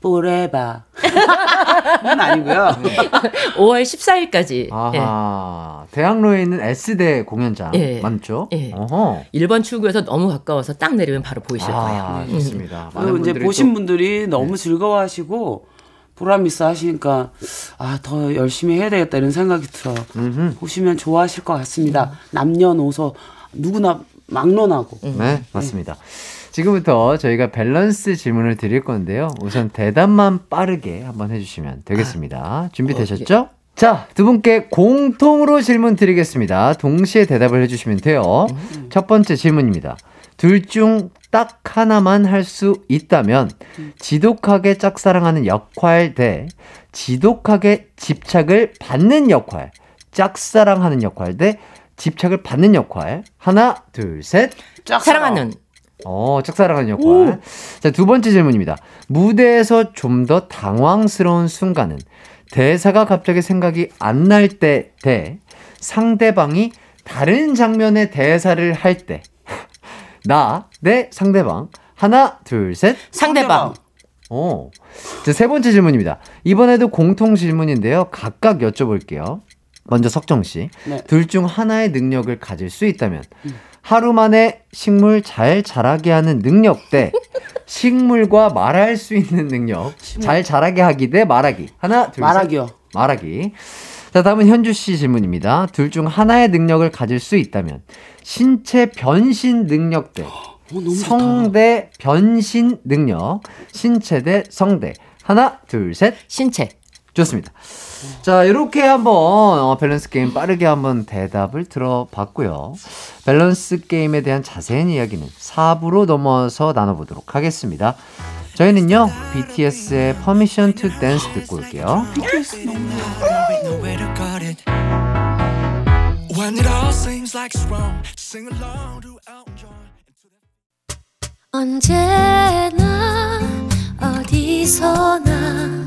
포레바. 그건 아니고요.
5월 14일까지 예.
아하 대학로에 있는 S대 공연장
예.
맞죠?
예.
어허.
1번 출구에서 너무 가까워서 딱 내리면 바로 보이실 거예요.
아, 좋습니다. 많은
그리고 이제 보신
또-
분들이 너무 즐거워하시고 보람 있어 하시니까 아 더 열심히 해야 되겠다 이런 생각이 들어요.
음흠.
보시면 좋아하실 것 같습니다. 남녀노소 누구나 막론하고
네, 맞습니다. 지금부터 저희가 밸런스 질문을 드릴 건데요. 우선 대답만 빠르게 한번 해주시면 되겠습니다. 준비되셨죠? 자, 두 분께 공통으로 질문 드리겠습니다. 동시에 대답을 해주시면 돼요. 첫 번째 질문입니다. 둘 중 딱 하나만 할 수 있다면 지독하게 짝사랑하는 역할 대 지독하게 집착을 받는 역할. 짝사랑하는 역할 대 집착을 받는 역할. 하나, 둘, 셋.
사랑하는
어, 짝사랑하는 역할. 자, 두 번째 질문입니다. 무대에서 좀 더 당황스러운 순간은 대사가 갑자기 생각이 안 날 때 대 상대방이 다른 장면의 대사를 할 때. 나대 상대방. 하나, 둘, 셋.
상대방.
어. 자, 세 번째 질문입니다. 이번에도 공통 질문인데요. 각각 여쭤볼게요. 먼저 석정 씨.
네.
둘 중 하나의 능력을 가질 수 있다면 하루 만에 식물 잘 자라게 하는 능력 대 식물과 말할 수 있는 능력. 잘 자라게 하기 대 말하기. 하나, 둘, 셋.
말하기요.
말하기. 자, 다음은 현주 씨 질문입니다. 둘 중 하나의 능력을 가질 수 있다면 신체 변신 능력 대
어.
성대 변신 능력. 신체 대 성대. 하나, 둘, 셋.
신체.
좋습니다. 자, 이렇게 한번 어, 밸런스 게임 빠르게 한번 대답을 들어봤고요. 밸런스 게임에 대한 자세한 이야기는 4부로 넘어서 나눠보도록 하겠습니다. 저희는요, BTS의 Permission to Dance 듣고 올게요.
언제나 어디서나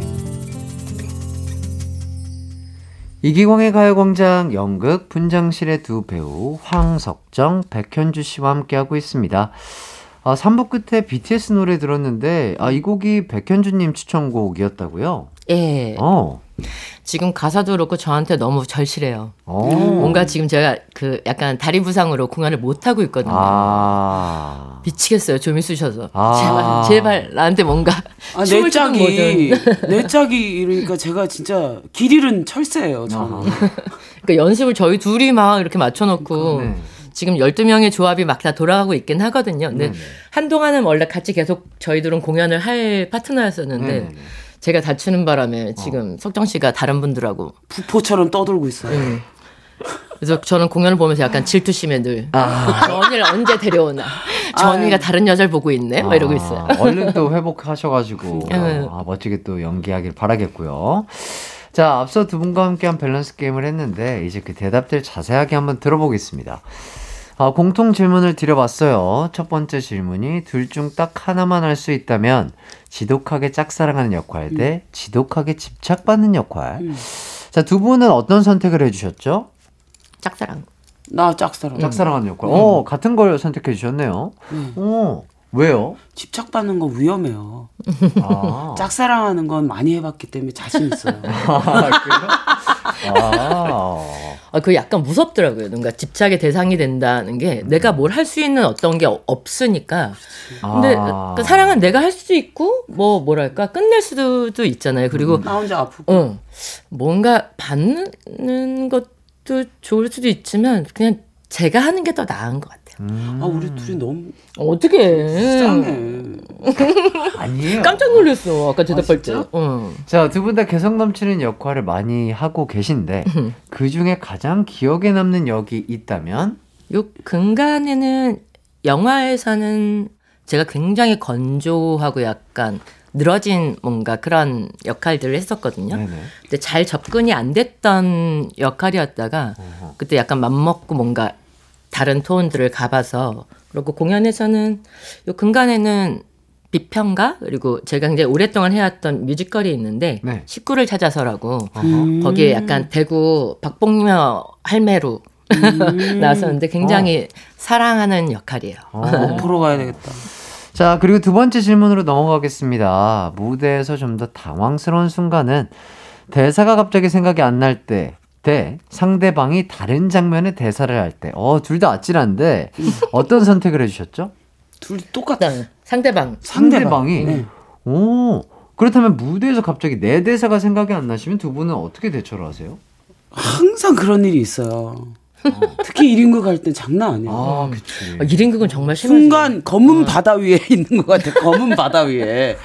이기광의 가요광장 연극 분장실의 두 배우 황석정, 백현주 씨와 함께하고 있습니다. 아, 3부 끝에 BTS 노래 들었는데, 아, 이 곡이 백현주님 추천곡이었다고요?
예.
어,
지금 가사도 그렇고 저한테 너무 절실해요.
어.
뭔가 지금 제가 그 약간 다리 부상으로 공연을 못 하고 있거든요.
아.
미치겠어요. 좀 있으셔서
아.
제발 제발 나한테 뭔가
아, 내 짝이. 내 짝이 이러니까 제가 진짜 길 잃은 철새예요. 저는.
그러니까 연습을 저희 둘이 막 이렇게 맞춰놓고
네.
지금 12명의 조합이 막 다 돌아가고 있긴 하거든요. 근데
네네.
한동안은 원래 같이 계속 저희들은 공연을 할 파트너였었는데.
어.
제가 다치는 바람에 지금 석정 씨가 다른 분들하고
부포처럼 떠돌고 있어요.
음. 그래서 저는 공연을 보면서 약간 질투심에 늘
아.
저 언니를 언제 데려오나 저 언니가 다른 여자를 보고 있네 막 이러고 있어요.
아, 얼른 또 회복하셔가지고
음.
아, 멋지게 또 연기하길 바라겠고요. 자, 앞서 두 분과 함께한 밸런스 게임을 했는데 이제 그 대답들 자세하게 한번 들어보겠습니다. 아, 공통 질문을 드려봤어요. 첫 번째 질문이 둘 중 딱 하나만 할 수 있다면 지독하게 짝사랑하는 역할 대 지독하게 집착받는 역할.
음.
자, 두 분은 어떤 선택을 해주셨죠?
짝사랑.
나 짝사랑.
짝사랑하는 역할. 어, 같은 걸 선택해 주셨네요.
음.
어, 왜요?
집착받는 거 위험해요.
아.
짝사랑하는 건 많이 해봤기 때문에 자신 있어요.
아, 그래요? 아.
아, 그 약간 무섭더라고요. 뭔가 집착의 대상이 된다는 게 내가 뭘 할 수 있는 어떤 게 어- 없으니까. 근데
아.
그 사랑은 내가 할 수도 있고 뭐 뭐랄까 끝낼 수도 있잖아요. 그리고
나 혼자 아프고.
어, 뭔가 받는 것도 좋을 수도 있지만 그냥 제가 하는 게 더 나은 것 같아요.
아 우리 둘이 너무
어떻게?
불쌍해.
아니에요.
깜짝 놀랐어. 아까 대답할 때.
진짜?
어.
자, 두 분 다 개성 넘치는 역할을 많이 하고 계신데 그 중에 가장 기억에 남는 역이 있다면
요 근간에는 영화에서는 제가 굉장히 건조하고 약간 늘어진 뭔가 그런 역할들을 했었거든요.
네네.
근데 잘 접근이 안 됐던 역할이었다가 그때 약간 맘먹고 뭔가 다른 톤들을 가봐서 그리고 공연에서는 요 근간에는 비평가 그리고 제가 굉장히 오랫동안 해왔던 뮤지컬이 있는데
네.
식구를 찾아서라고
음.
거기에 약간 대구 박봉녀 할매로 나왔었는데 굉장히 사랑하는 역할이에요.
어.
보러 가야 되겠다.
자, 그리고 두 번째 질문으로 넘어가겠습니다. 무대에서 좀 더 당황스러운 순간은 대사가 갑자기 생각이 안 날 때, 대 상대방이 다른 장면의 대사를 할 때. 어, 둘 다 아찔한데 어떤 선택을 해주셨죠?
둘이 똑같다.
일단 상대방
상대방이.
네.
오, 그렇다면 무대에서 갑자기 내 대사가 생각이 안 나시면 두 분은 어떻게 대처를 하세요?
항상 그런 일이 있어요. 특히 1인극 할땐 장난 아니에요.
아, 그치.
아, 1인극은 정말 심하죠.
순간 검은 바다 위에 있는 것 같아. 검은 바다 위에.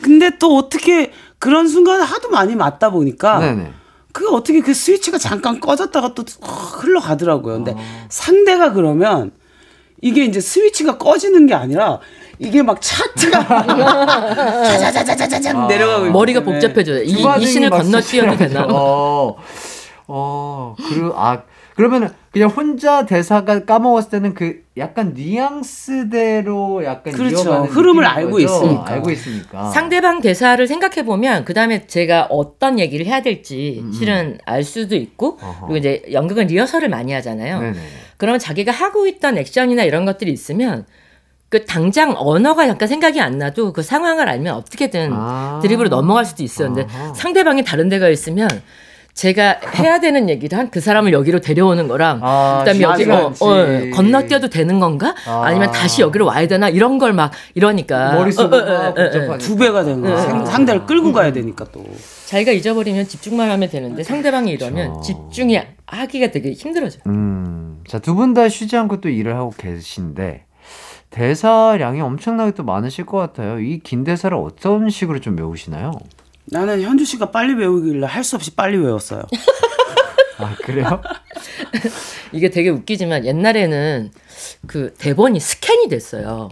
근데 또 어떻게 그런 순간 하도 많이 맞다 보니까
네네.
그 어떻게 그 스위치가 잠깐 꺼졌다가 또 흘러가더라고요. 근데 상대가 그러면 이게 이제 스위치가 꺼지는 게 아니라 이게 막 차트가 자자자자자자 내려가고 있기
머리가 복잡해져요. 이, 이 신을
막
건너뛰어도. 되나?
어, 어, 그리고, 아, 그러면 그냥 혼자 대사가 까먹었을 때는 그 약간 뉘앙스대로 약간
그렇죠. 흐름을 알고
거죠?
있으니까.
알고 있으니까.
상대방 대사를 생각해 보면 그 다음에 제가 어떤 얘기를 해야 될지 실은 알 수도 있고
음, 어허.
그리고 이제 연극은 리허설을 많이 하잖아요.
네네.
그러면 자기가 하고 있던 액션이나 이런 것들이 있으면 그 당장 언어가 약간 생각이 안 나도 그 상황을 알면 어떻게든
아.
드립으로 넘어갈 수도 있어요. 근데. 상대방이 다른 데가 있으면 제가 해야 되는 얘기를 한그 사람을 여기로 데려오는 거랑
아,
그다음에 여기
쉽지가
어. 어, 건너뛰어도 되는 건가?
아.
아니면 다시 여기로 와야 되나? 이런 걸 막 이러니까
머릿속으로
어, 어, 어, 어.
두 배가 되는 거야. 상- 상대를 끌고 가야 되니까 또.
자기가 잊어버리면 집중만 하면 되는데 상대방이 이러면 집중이 하기가 되게 힘들어져요.
음, 자, 두 분 다 쉬지 않고 또 일을 하고 계신데, 대사량이 엄청나게 또 많으실 것 같아요. 이 긴 대사를 어떤 식으로 좀 외우시나요?
나는 현주 씨가 빨리 외우길래 할 수 없이 빨리 외웠어요.
아, 그래요?
이게 되게 웃기지만 옛날에는 그 대본이 스캔이 됐어요.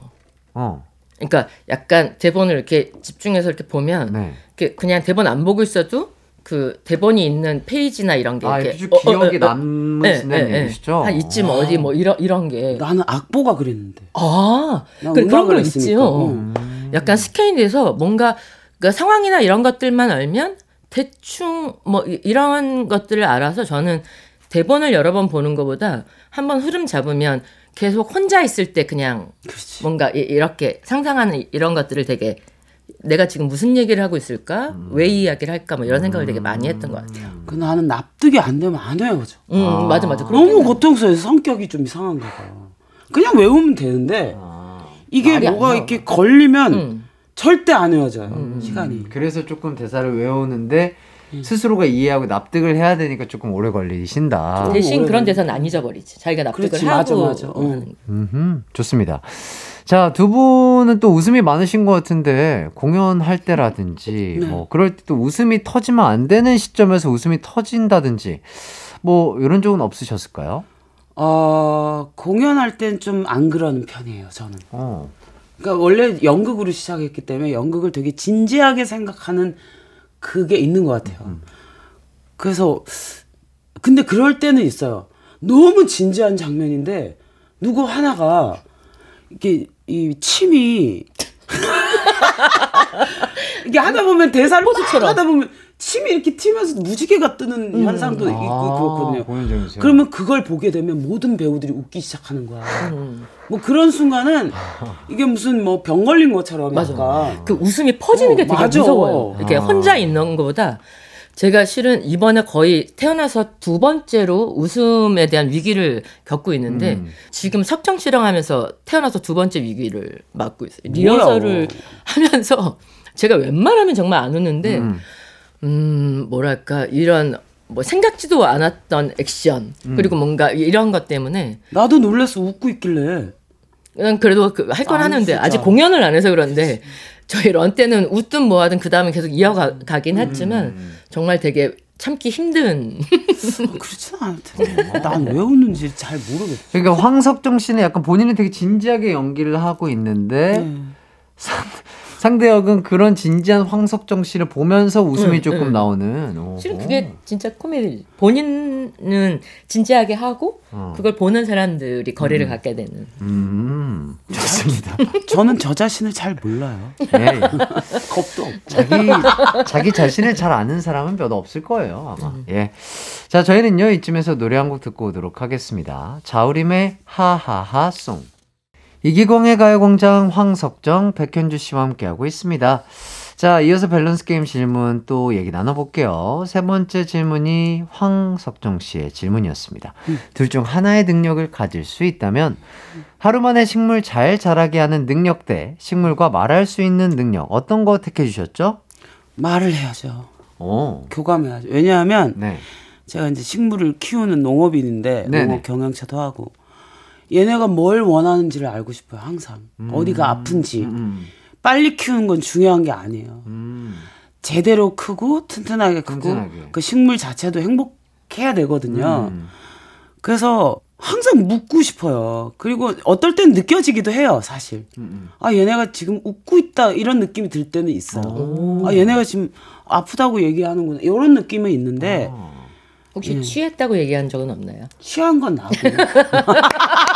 어,
그러니까 약간 대본을 이렇게 집중해서 이렇게 보면
네.
이렇게 그냥 대본 안 보고 있어도 그 대본이 있는 페이지나 이런 게
아,
이렇게
쭉 기억에
어, 어, 어,
남으시는
예, 예, 예.
얘기시죠?
한 이쯤 어디 뭐 이런 이런 게
나는 악보가 그랬는데.
아,
나
그, 그런
했으니까.
있지요.
응.
약간 스캔이 돼서 뭔가 그 상황이나 이런 것들만 알면 대충 뭐 이- 이런 것들을 알아서 저는 대본을 여러 번 보는 것보다 한 번 흐름 잡으면 계속 혼자 있을 때 그냥 뭔가 이- 이렇게 상상하는 이런 것들을 되게 내가 지금 무슨 얘기를 하고 있을까? 왜이 이야기를 할까? 뭐 이런 생각을 되게 많이 했던 것 같아요.
그 나는 납득이 안 되면 안 헤어져.
음, 맞아, 맞아.
너무 고통스러워서 성격이 좀 이상한가 봐. 그냥 외우면 되는데 이게
말이 안
뭐가. 이렇게 걸리면
음.
절대 안 헤어져요. 시간이.
그래서 조금 대사를 외우는데 스스로가 이해하고 납득을 해야 되니까 조금 오래 걸리신다.
대신
오래
그런. 데서는 안 잊어버리지. 자기가 납득을
그렇지,
하고
맞아, 맞아.
음흠, 좋습니다. 자, 두 분은 또 웃음이 많으신 것 같은데, 공연할 때라든지,
네.
뭐, 그럴 때 또 웃음이 터지면 안 되는 시점에서 웃음이 터진다든지, 뭐, 이런 적은 없으셨을까요?
어, 공연할 땐 좀 안 그러는 편이에요, 저는.
어.
그러니까 원래 연극으로 시작했기 때문에 연극을 되게 진지하게 생각하는 그게 있는 것 같아요. 그래서 근데 그럴 때는 있어요. 너무 진지한 장면인데 누구 하나가 이게 이 침이 이게 하다 보면 대사를 막 하다 보면 침이 이렇게 튀면서 무지개가 뜨는 현상도 있고 그렇거든요.
아, 공연장에서요?
그러면 그걸 보게 되면 모든 배우들이 웃기 시작하는 거야. 뭐 그런 순간은 이게 무슨 뭐 병 걸린 것처럼
맞아.
약간
그 웃음이 퍼지는 게
어,
되게
맞아.
무서워요. 이렇게
아.
혼자 있는 것보다 제가 실은 이번에 거의 태어나서 두 번째로 웃음에 대한 위기를 겪고 있는데
음.
지금 석정 실험하면서 태어나서 두 번째 위기를 맞고 있어요. 리허설을 하면서 제가 웬만하면 정말 안 웃는데
음.
음, 뭐랄까, 이런, 뭐, 생각지도 않았던 액션,
음.
그리고 뭔가 이런 것 때문에,
나도 놀래서 웃고 있길래
그냥 그래도 그 할건
아니,
하는데,
진짜.
아직 공연을 안 해서 그런데, 저희 런 때는 웃든 뭐 하든 그 다음에 계속 이어가긴 했지만, 정말 되게 참기 힘든.
어, 그렇진 않대. 난왜 웃는지 잘 모르겠어.
그러니까 황석정 씨는 약간 본인은 되게 진지하게 연기를 하고 있는데,
음.
상, 상대 역은 그런 진지한 황석정 씨를 보면서 웃음이
응,
조금
응.
나오는. 오.
실은 그게 진짜 코미디. 본인은 진지하게 하고,
어.
그걸 보는 사람들이 거리를 갖게 되는.
음, 좋습니다.
저는 저 자신을 잘 몰라요.
예, 예.
겁도 없고.
자기 자기 자신을 잘 아는 사람은 몇 없을 거예요 아마. 예. 자 저희는요 이쯤에서 노래 한 곡 듣고 오도록 하겠습니다. 자우림의 하하하 송. 이기광의 가요광장 황석정 백현주 씨와 함께하고 있습니다. 자 이어서 밸런스 게임 질문 또 얘기 나눠볼게요. 세 번째 질문이 황석정 씨의 질문이었습니다. 둘 중 하나의 능력을 가질 수 있다면 하루 만에 식물 잘 자라게 하는 능력 대 식물과 말할 수 있는 능력 어떤 거 택해 주셨죠?
말을 해야죠.
오.
교감해야죠. 왜냐하면
네.
제가 이제 식물을 키우는 농업인인데
네네.
농업 경영차도 하고 얘네가 뭘 원하는지를 알고 싶어요. 항상 어디가 아픈지
음.
빨리 키우는 건 중요한 게 아니에요.
음.
제대로 크고 튼튼하게 크고
튼튼하게.
그 식물 자체도 행복해야 되거든요.
음.
그래서 항상 묻고 싶어요. 그리고 어떨 땐 느껴지기도 해요, 사실.
음.
아, 얘네가 지금 웃고 있다, 이런 느낌이 들 때는 있어요. 아, 얘네가 지금 아프다고 얘기하는구나, 이런 느낌은 있는데,
어.
혹시
음.
취했다고 얘기한 적은 없나요?
취한 건 나고.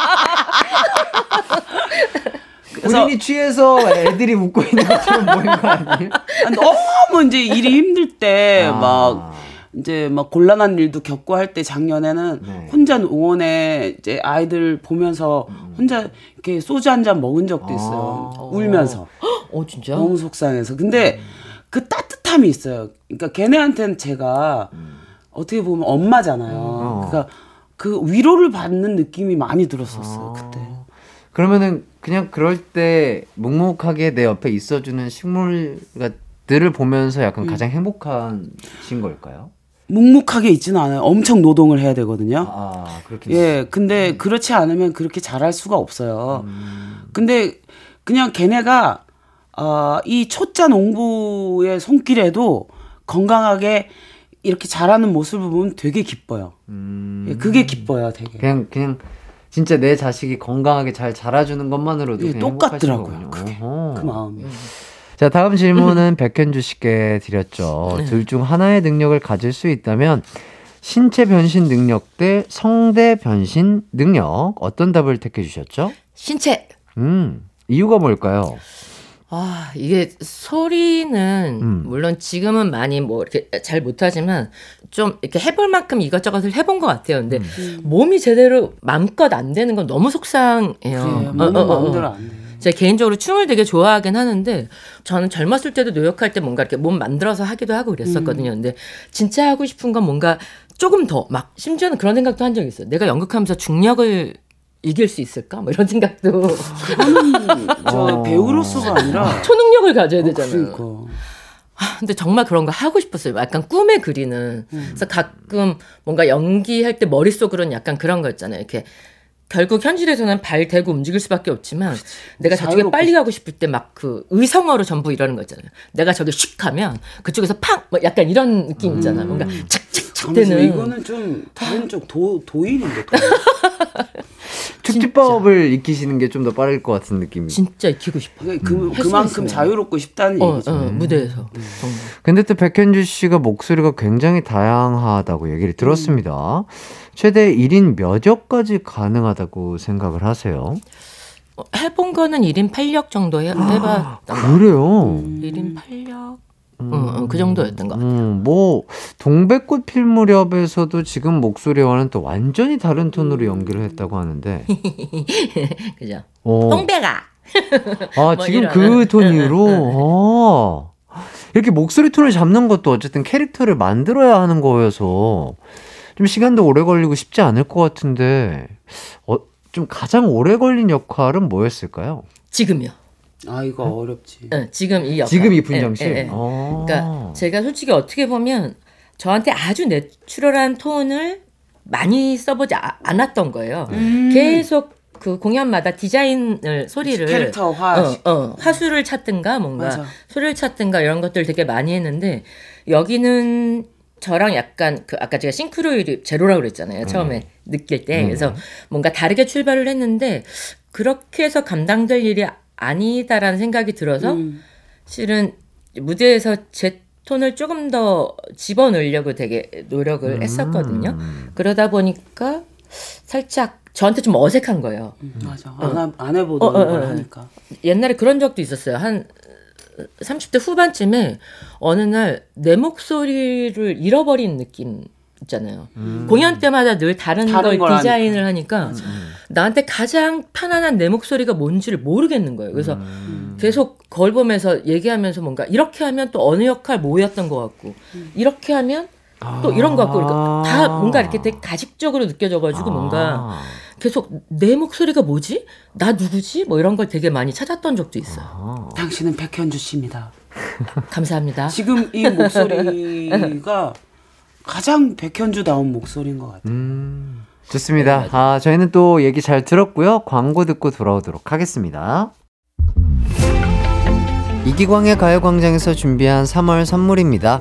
본인이 취해서 애들이 웃고 있는 것처럼 보이는 거 아니에요?
아, 너무 이제 일이 힘들 때,
아.
막, 이제 막 곤란한 일도 겪고 할 때 작년에는
네.
혼자 농원에 이제 아이들 보면서 혼자 이렇게 소주 한 잔 먹은 적도 있어요.
아.
울면서.
어, 진짜?
너무 속상해서. 근데 그 따뜻함이 있어요. 그러니까 걔네한테는 제가 어떻게 보면 엄마잖아요.
어.
그러니까 그 위로를 받는 느낌이 많이 들었었어요,
아.
그때.
그러면은 그냥 그럴 때 묵묵하게 내 옆에 있어주는 식물들을 보면서 약간
음.
가장 행복하신 걸까요?
묵묵하게 있지는 않아요. 엄청 노동을 해야 되거든요.
아 그렇게.
예, 근데 그렇지 않으면 그렇게 잘할 수가 없어요.
음.
근데 그냥 걔네가 어, 이 초짜 농부의 손길에도 건강하게 이렇게 자라는 모습을 보면 되게 기뻐요.
음.
예, 그게 기뻐요, 되게.
그냥 그냥 진짜 내 자식이 건강하게 잘 자라주는 것만으로도
예, 똑같더라고요, 그게.
거군요.
그 마음이.
자, 다음 질문은 백현주 씨께 드렸죠. 둘 중 하나의 능력을 가질 수 있다면 신체 변신 능력 대 성대 변신 능력 어떤 답을 택해 주셨죠?
신체!
음, 이유가 뭘까요?
아, 이게 소리는
음.
물론 지금은 많이 뭐 이렇게 잘 못하지만 좀 이렇게 해볼 만큼 이것저것을 해본 것 같아요. 근데 몸이 제대로 마음껏 안 되는 건 너무 속상해요.
그래,
어,
몸은
어, 어, 어.
마음대로 안 돼.
제가 개인적으로 춤을 되게 좋아하긴 하는데 저는 젊었을 때도 노력할 때 뭔가 이렇게 몸 만들어서 하기도 하고 그랬었거든요. 근데 진짜 하고 싶은 건 뭔가 조금 더 막 심지어는 그런 생각도 한 적이 있어요. 내가 연극하면서 중력을 이길 수 있을까? 뭐 이런 생각도
저 배우로서가 아니라
초능력을 가져야 되잖아요.
그러니까.
아, 근데 정말 그런 거 하고 싶었어요. 약간 꿈에 그리는.
음.
그래서 가끔 뭔가 연기할 때 머릿속으로는 약간 그런 거 있잖아요. 이렇게 결국 현실에서는 발 대고 움직일 수밖에 없지만 내가 저쪽에
자유롭고
빨리 가고 싶을 때 막 그 의성어로 전부 이러는 거 있잖아요. 내가 저기 슉 하면 그쪽에서 팡! 뭐 약간 이런 느낌 있잖아요. 뭔가 착착착 되는.
이거는 좀 다른 쪽 도, 도인인데 도인.
축지법을 익히시는 게 좀 더 빠를 것 같은 느낌이.
진짜 익히고 싶어.
그러니까 그,
할
그만큼. 자유롭고 싶다는
어,
얘기죠.
어, 무대에서. 정말.
근데 또 백현주 씨가 목소리가 굉장히 다양하다고 얘기를 들었습니다. 최대 1인 몇 역까지 가능하다고 생각을 하세요?
어, 해본 거는 1인 8역 정도 해, 해봤던 거.
그래요?
1인 8역? 응, 응, 그 정도였던 것 같아요.
음, 뭐 동백꽃 필 무렵에서도 지금 목소리와는 또 완전히 다른 톤으로 연기를 했다고 하는데.
그죠?
어.
홍배가!
아,
뭐
지금. 그 톤으로. 어. 이렇게 목소리 톤을 잡는 것도 어쨌든 캐릭터를 만들어야 하는 거여서 좀 시간도 오래 걸리고 쉽지 않을 것 같은데, 어, 좀 가장 오래 걸린 역할은 뭐였을까요?
지금요.
아 이거 어렵지.
응, 지금 이 역할.
지금 이 분장 씨?
예, 예, 예.
어.
그러니까 제가 솔직히 어떻게 보면 저한테 아주 내추럴한 톤을 많이 써보지 아- 않았던 거예요. 계속 그 공연마다 디자인을 소리를
캐릭터화.
어, 어, 화수를 찾든가 뭔가
맞아.
소리를 찾든가 이런 것들 되게 많이 했는데 여기는 저랑 약간 그 아까 제가 싱크로율이 제로라고 그랬잖아요. 처음에 느낄 때. 그래서 뭔가 다르게 출발을 했는데 그렇게 해서 감당될 일이 아니다라는 생각이 들어서
음.
실은 무대에서 제 톤을 조금 더 집어넣으려고 되게 노력을 했었거든요. 그러다 보니까 살짝 저한테 좀 어색한 거예요.
음, 맞아. 안, 하- 안 해보던
어, 어,
걸
어.
하니까.
옛날에 그런 적도 있었어요. 한 30대 후반쯤에 어느 날 내 목소리를 잃어버린 느낌 있잖아요. 공연 때마다 늘 다른,
다른 걸걸
디자인을 하니까 나한테 가장 편안한 내 목소리가 뭔지를 모르겠는 거예요. 그래서 계속 거울 보면서 얘기하면서 뭔가 이렇게 하면 또 어느 역할 뭐였던 것 같고 이렇게 하면 또 이런 것 같고 그러니까 다 뭔가 이렇게 되게 가식적으로 느껴져가지고 뭔가
아.
계속 내 목소리가 뭐지? 나 누구지? 뭐 이런 걸 되게 많이 찾았던 적도 있어요.
당신은 백현주 씨입니다.
감사합니다.
지금 이 목소리가 가장 백현주다운 목소리인 것 같아요.
음, 좋습니다. 아, 저희는 또 얘기 잘 들었고요. 광고 듣고 돌아오도록 하겠습니다. 이기광의 가요광장에서 준비한 3월 선물입니다.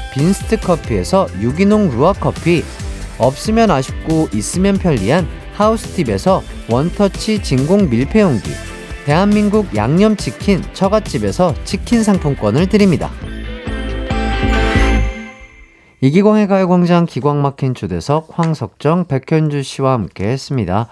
빈스트 커피에서 유기농 루아 커피 없으면 아쉽고 있으면 편리한 하우스팁에서 원터치 진공 밀폐용기 대한민국 양념치킨 처갓집에서 치킨 상품권을 드립니다. 이기광의 가요광장 기광 막힌 초대석 황석정 백현주 씨와 함께 했습니다.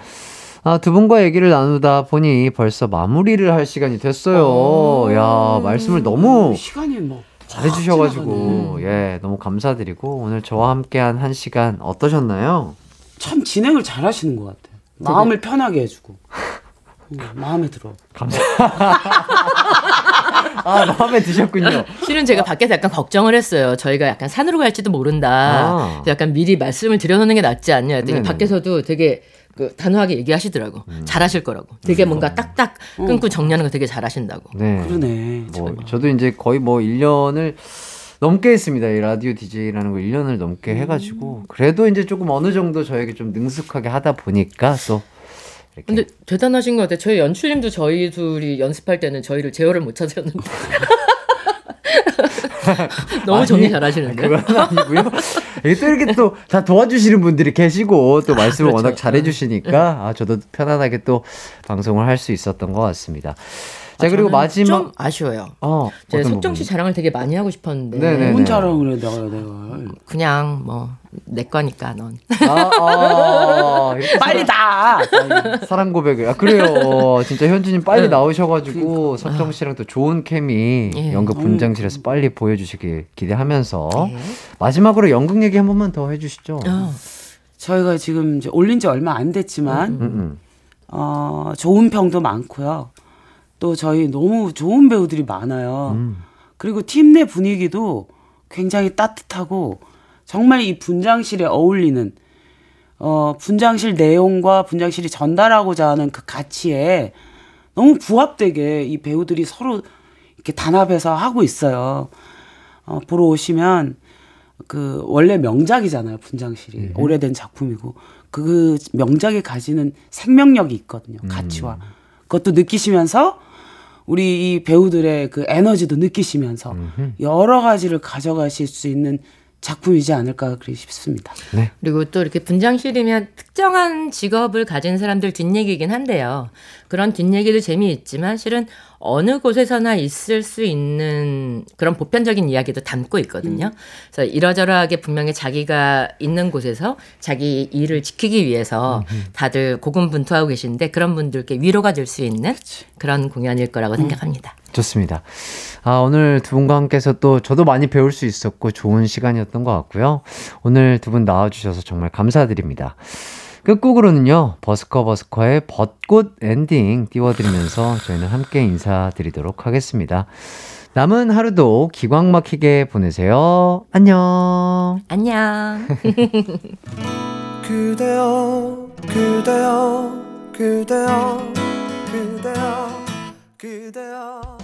아, 두 분과 얘기를 나누다 보니 벌써 마무리를 할 시간이 됐어요. 야, 말씀을 너무
시간이 뭐
잘해주셔가지고 예 너무 감사드리고 오늘 저와 함께한 한 시간 어떠셨나요?
참 진행을 잘 하시는 것 같아요. 마음을 편하게 해주고. 음, 마음에 들어.
감사. 아 마음에 드셨군요.
실은 제가 밖에서 약간 걱정을 했어요. 저희가 약간 산으로 갈지도 모른다.
아.
약간 미리 말씀을 드려놓는 게 낫지 않냐 했더니
네네.
밖에서도 되게 그 단호하게 얘기하시더라고.
음.
잘하실 거라고. 되게 뭔가 딱딱 끊고 정리하는 거 되게 잘하신다고.
네.
그러네.
뭐 저도 이제 거의 뭐 1년을 넘게 했습니다. 이 라디오 DJ라는 거 1년을 넘게 해가지고 그래도 이제 조금 어느 정도 저에게 좀 능숙하게 하다 보니까 또 이렇게
근데 대단하신 것 같아요. 저희 연출님도 저희 둘이 연습할 때는 저희를 제어를 못 찾았는데. 너무 정리 잘하시는데.
그건 아니고요. 또 이렇게 또 다 도와주시는 분들이 계시고 또 말씀을
그렇죠.
워낙 잘해주시니까 아, 저도 편안하게 또 방송을 할 수 있었던 것 같습니다. 자 그리고
저는
마지막
좀 아쉬워요. 어제
어떤
석정 씨
부분이?
자랑을 되게 많이 하고 싶었는데
네네.
뭔 자랑을 해, 내가, 내가.
그냥 뭐 내 거니까 넌.
아, 아, 이렇게
빨리 나!
사랑 고백을. 아, 그래요. 어, 진짜 현주님 빨리
네.
나오셔가지고 석정 씨랑 또 좋은 케미
예.
연극 분장실에서 빨리 보여주시길 기대하면서
네.
마지막으로 연극 얘기 한 번만 더 해주시죠.
어.
저희가 지금 이제 올린 지 얼마 안 됐지만,
음, 음.
어, 좋은 평도 많고요. 또 저희 너무 좋은 배우들이 많아요.
음.
그리고 팀 내 분위기도 굉장히 따뜻하고 정말 이 분장실에 어울리는 어, 분장실 내용과 분장실이 전달하고자 하는 그 가치에 너무 부합되게 이 배우들이 서로 이렇게 단합해서 하고 있어요. 어, 보러 오시면 그 원래 명작이잖아요, 분장실이. 오래된 작품이고 그 명작이 가지는 생명력이 있거든요. 가치와. 그것도 느끼시면서 우리 이 배우들의 그 에너지도 느끼시면서 여러 가지를 가져가실 수 있는 작품이지 않을까 그리 싶습니다.
그리고 또 이렇게 분장실이면 특정한 직업을 가진 사람들 뒷얘기이긴 한데요. 그런 뒷얘기도 재미있지만 실은 어느 곳에서나 있을 수 있는 그런 보편적인 이야기도 담고 있거든요. 그래서 이러저러하게 분명히 자기가 있는 곳에서 자기 일을 지키기 위해서 다들 고군분투하고 계신데 그런 분들께 위로가 될 수 있는 그런 공연일 거라고 생각합니다.
좋습니다. 아, 오늘 두 분과 함께해서 또 저도 많이 배울 수 있었고 좋은 시간이었던 것 같고요. 오늘 두 분 나와주셔서 정말 감사드립니다. 끝곡으로는요, 버스커 버스커의 벚꽃 엔딩 띄워드리면서 저희는 함께 인사드리도록 하겠습니다. 남은 하루도 기광 막히게 보내세요. 안녕.
안녕.
그대여 그대여 그대여 그대여 그대여